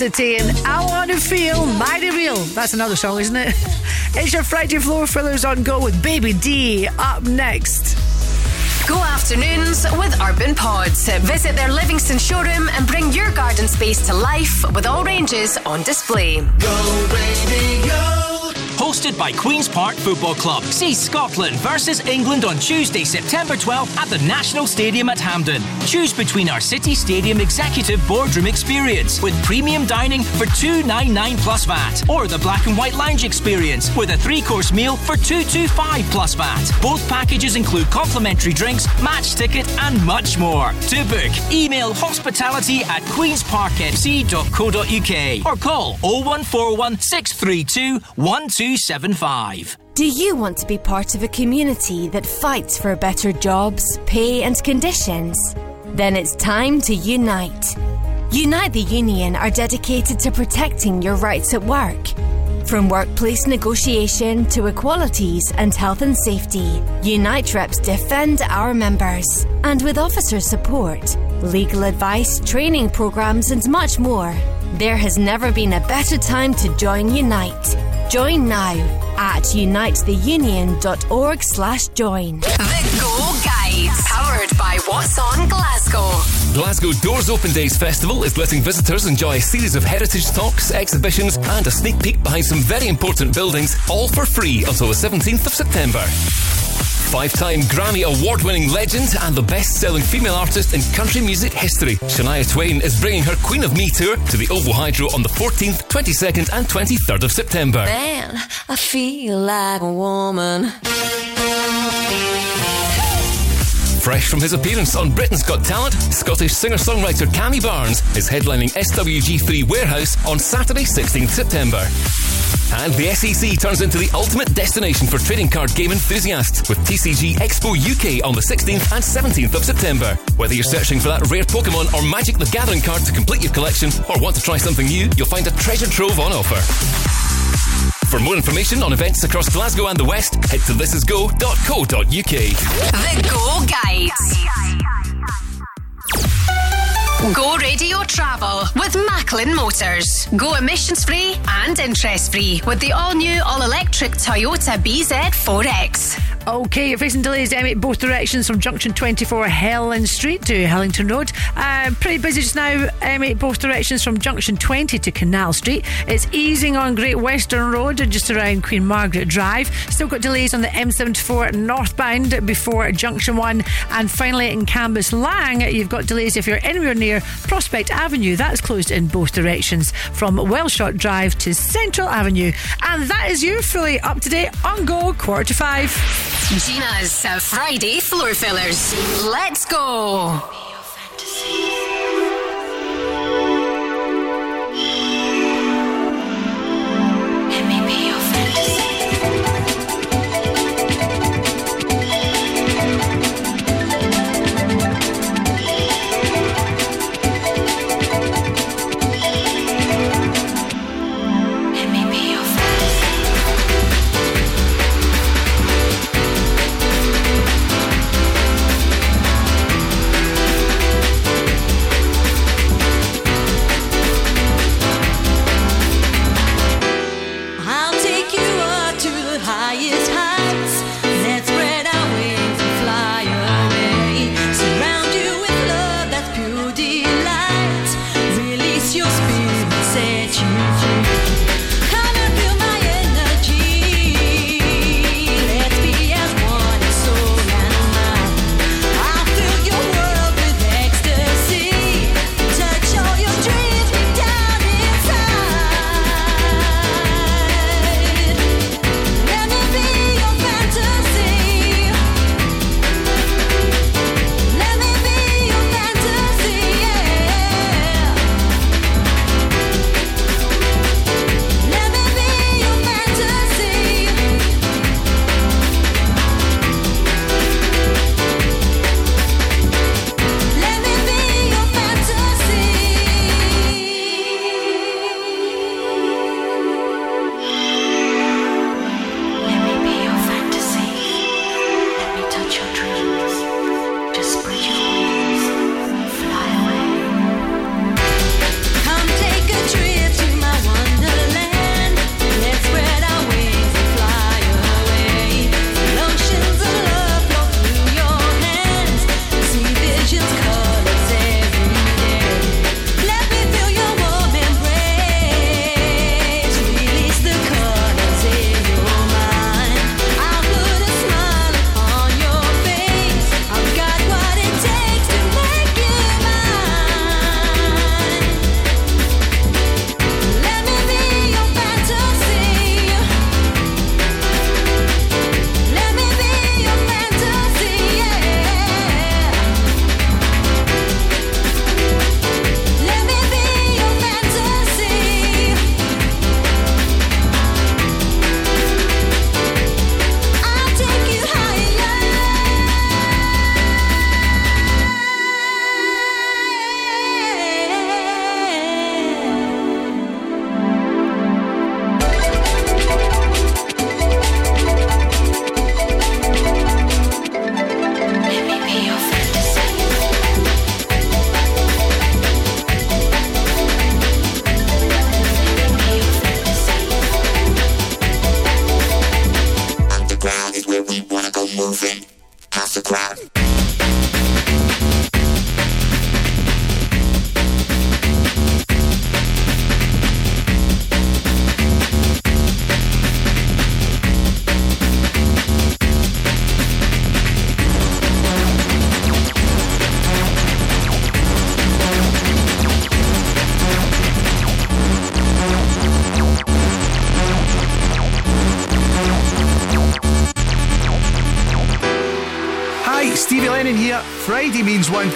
Second City and I Want to Feel Mighty Real. That's another song, isn't it? It's your Friday Floor Fillers on Go with Baby D up next. Go afternoons with Urban Pods. Visit their Livingston showroom and bring your garden space to life with all ranges on display. Hosted by Queen's Park Football Club. See Scotland versus England on Tuesday, September 12th at the National Stadium at Hampden. Choose between our City Stadium Executive Boardroom Experience with premium dining for 299 plus VAT or the Black and White Lounge Experience with a three course meal for 225 plus VAT. Both packages include complimentary drinks, match ticket, and much more. To book, email hospitality at queensparkfc.co.uk or call 0141 632 1275. Do you want to be part of a community that fights for better jobs, pay, and conditions? Then it's time to unite. Unite the Union are dedicated to protecting your rights at work. From workplace negotiation to equalities and health and safety, Unite reps defend our members. And with officer support, legal advice, training programs, and much more, there has never been a better time to join Unite. Join now at unitetheunion.org slash join. The Go Guide, powered by What's On Glasgow. Glasgow Doors Open Days Festival is letting visitors enjoy a series of heritage talks, exhibitions, and a sneak peek behind some very important buildings, all for free until the 17th of September. Five time Grammy award winning legend and the best selling female artist in country music history, Shania Twain is bringing her Queen of Me tour to the OVO Hydro on the 14th, 22nd, and 23rd of September. Man, I feel like a woman. Fresh from his appearance on Britain's Got Talent, Scottish singer-songwriter Cammy Barnes is headlining SWG3 Warehouse on Saturday, 16th September. And the SEC turns into the ultimate destination for trading card game enthusiasts with TCG Expo UK on the 16th and 17th of September. Whether you're searching for that rare Pokemon or Magic the Gathering card to complete your collection or want to try something new, you'll find a treasure trove on offer. For more information on events across Glasgow and the West, head to thisisgo.co.uk. The Go Guides. Go Radio Travel with Macklin Motors. Go emissions free and interest free with the all new, all electric Toyota BZ4X. Okay, you're facing delays M8 both directions from junction 24 Helen Street to Hillington Road. Uh, pretty busy just now. M8 both directions from junction 20 to Canal Street. It's easing on Great Western Road just around Queen Margaret Drive. Still got delays on the M74 northbound before junction 1. And finally in Cambuslang, you've got delays if you're anywhere near Prospect Avenue. That's closed in both directions from Wellshot Drive to Central Avenue. And that is you fully up to date on Go quarter to five. Gina's Friday Floor Fillers. Let's go.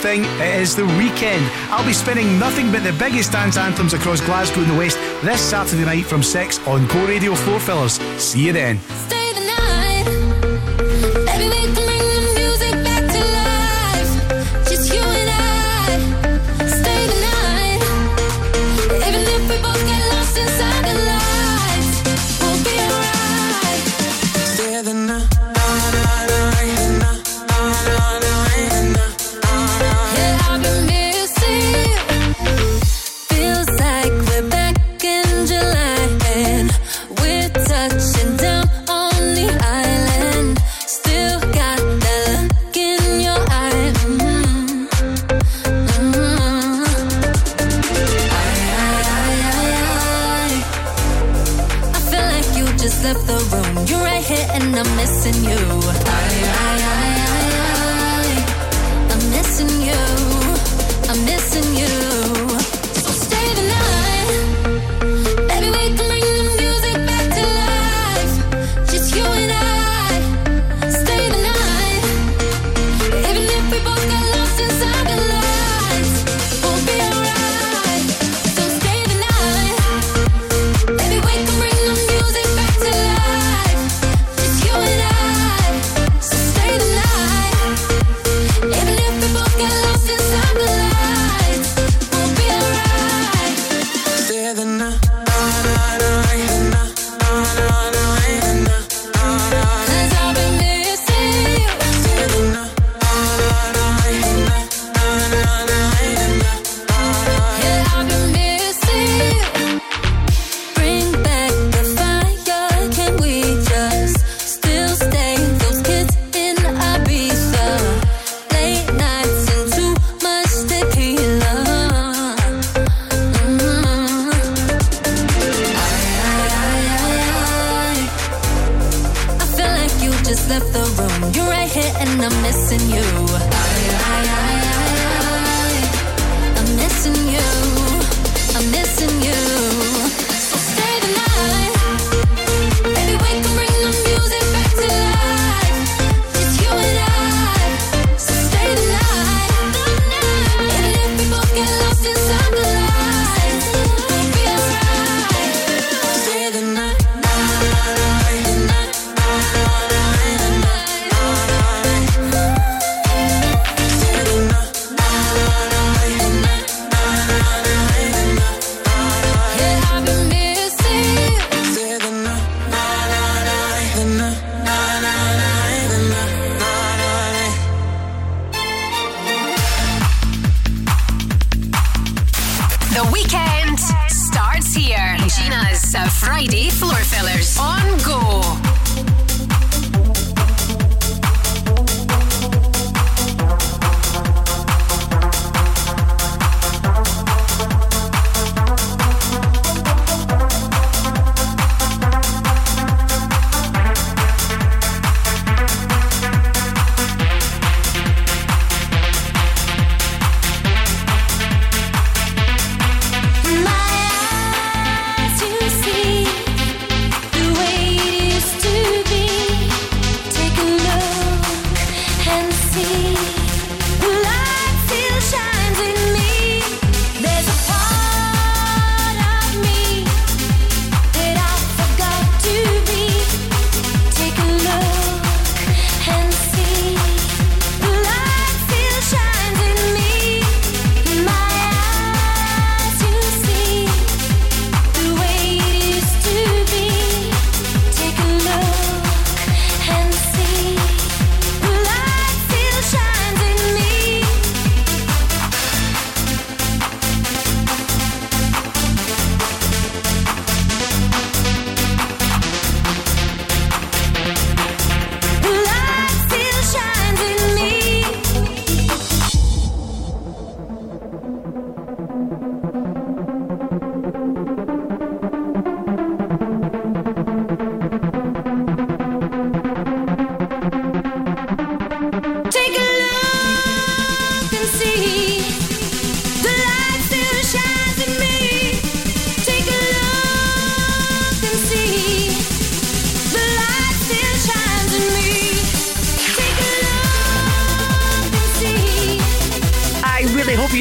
thing, it is the weekend. I'll be spinning nothing but the biggest dance anthems across Glasgow and the West this Saturday night from 6 on Go Radio 4 Fillers. See you then.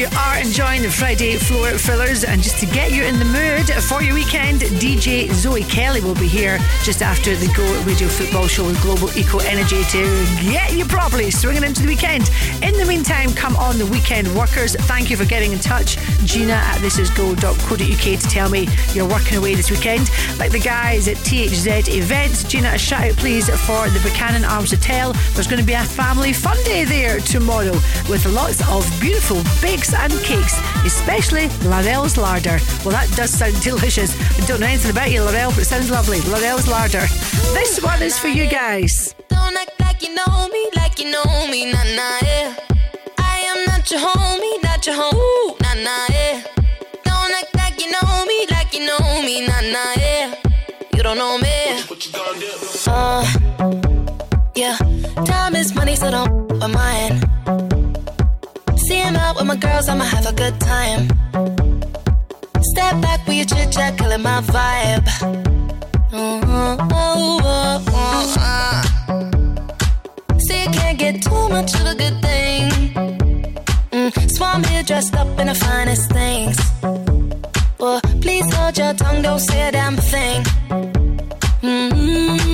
Hope are enjoying the Friday floor fillers. And just to get you in the mood for your weekend, DJ Zoe Kelly will be here just after the Go Radio Football Show with Global Eco Energy to get you properly swinging into the weekend. In the meantime, come on the weekend workers. Thank you for getting in touch. Gina at thisisgo.co.uk to tell me you're working away this weekend. Like the guys at THZ Events. Gina, a shout out please for the Buchanan Arms Hotel. There's going to be a family fun day there tomorrow with lots of beautiful bakes and cakes, especially Larell's Larder. Well, that does sound delicious. I don't know anything about you, Larell, but it sounds lovely. Larell's Larder. This one is for you guys. Don't act like you know me, like you know me, nah nah yeah. I am not your homie, not your home, nah nah yeah. Don't act like you know me, like you know me, nah nah yeah. You don't know me. Uh, yeah. Time is money, so don't f- out with my girls, I'ma have a good time. Step back with your chit chat, killing my vibe. Mm, oh, oh, oh, ah. See, you can't get too much of a good thing. Mm, so I'm here dressed up in the finest things. Well, please hold your tongue, don't say a damn thing. Mm-hmm.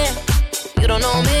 You don't know me,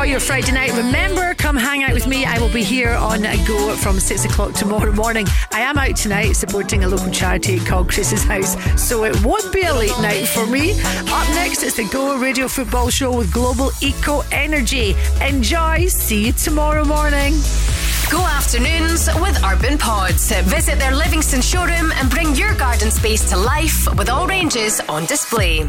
Enjoy your Friday night. Remember, come hang out with me. I will be here on a go from six o'clock tomorrow morning. I am out tonight supporting a local charity called Chris's House, so it won't be a late night for me. Up next, it's the Go Radio Football Show with Global Eco Energy. Enjoy. See you tomorrow morning. Go afternoons with Urban Pods. Visit their Livingston showroom and bring your garden space to life with all ranges on display.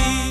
You.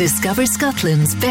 Discover Scotland's best.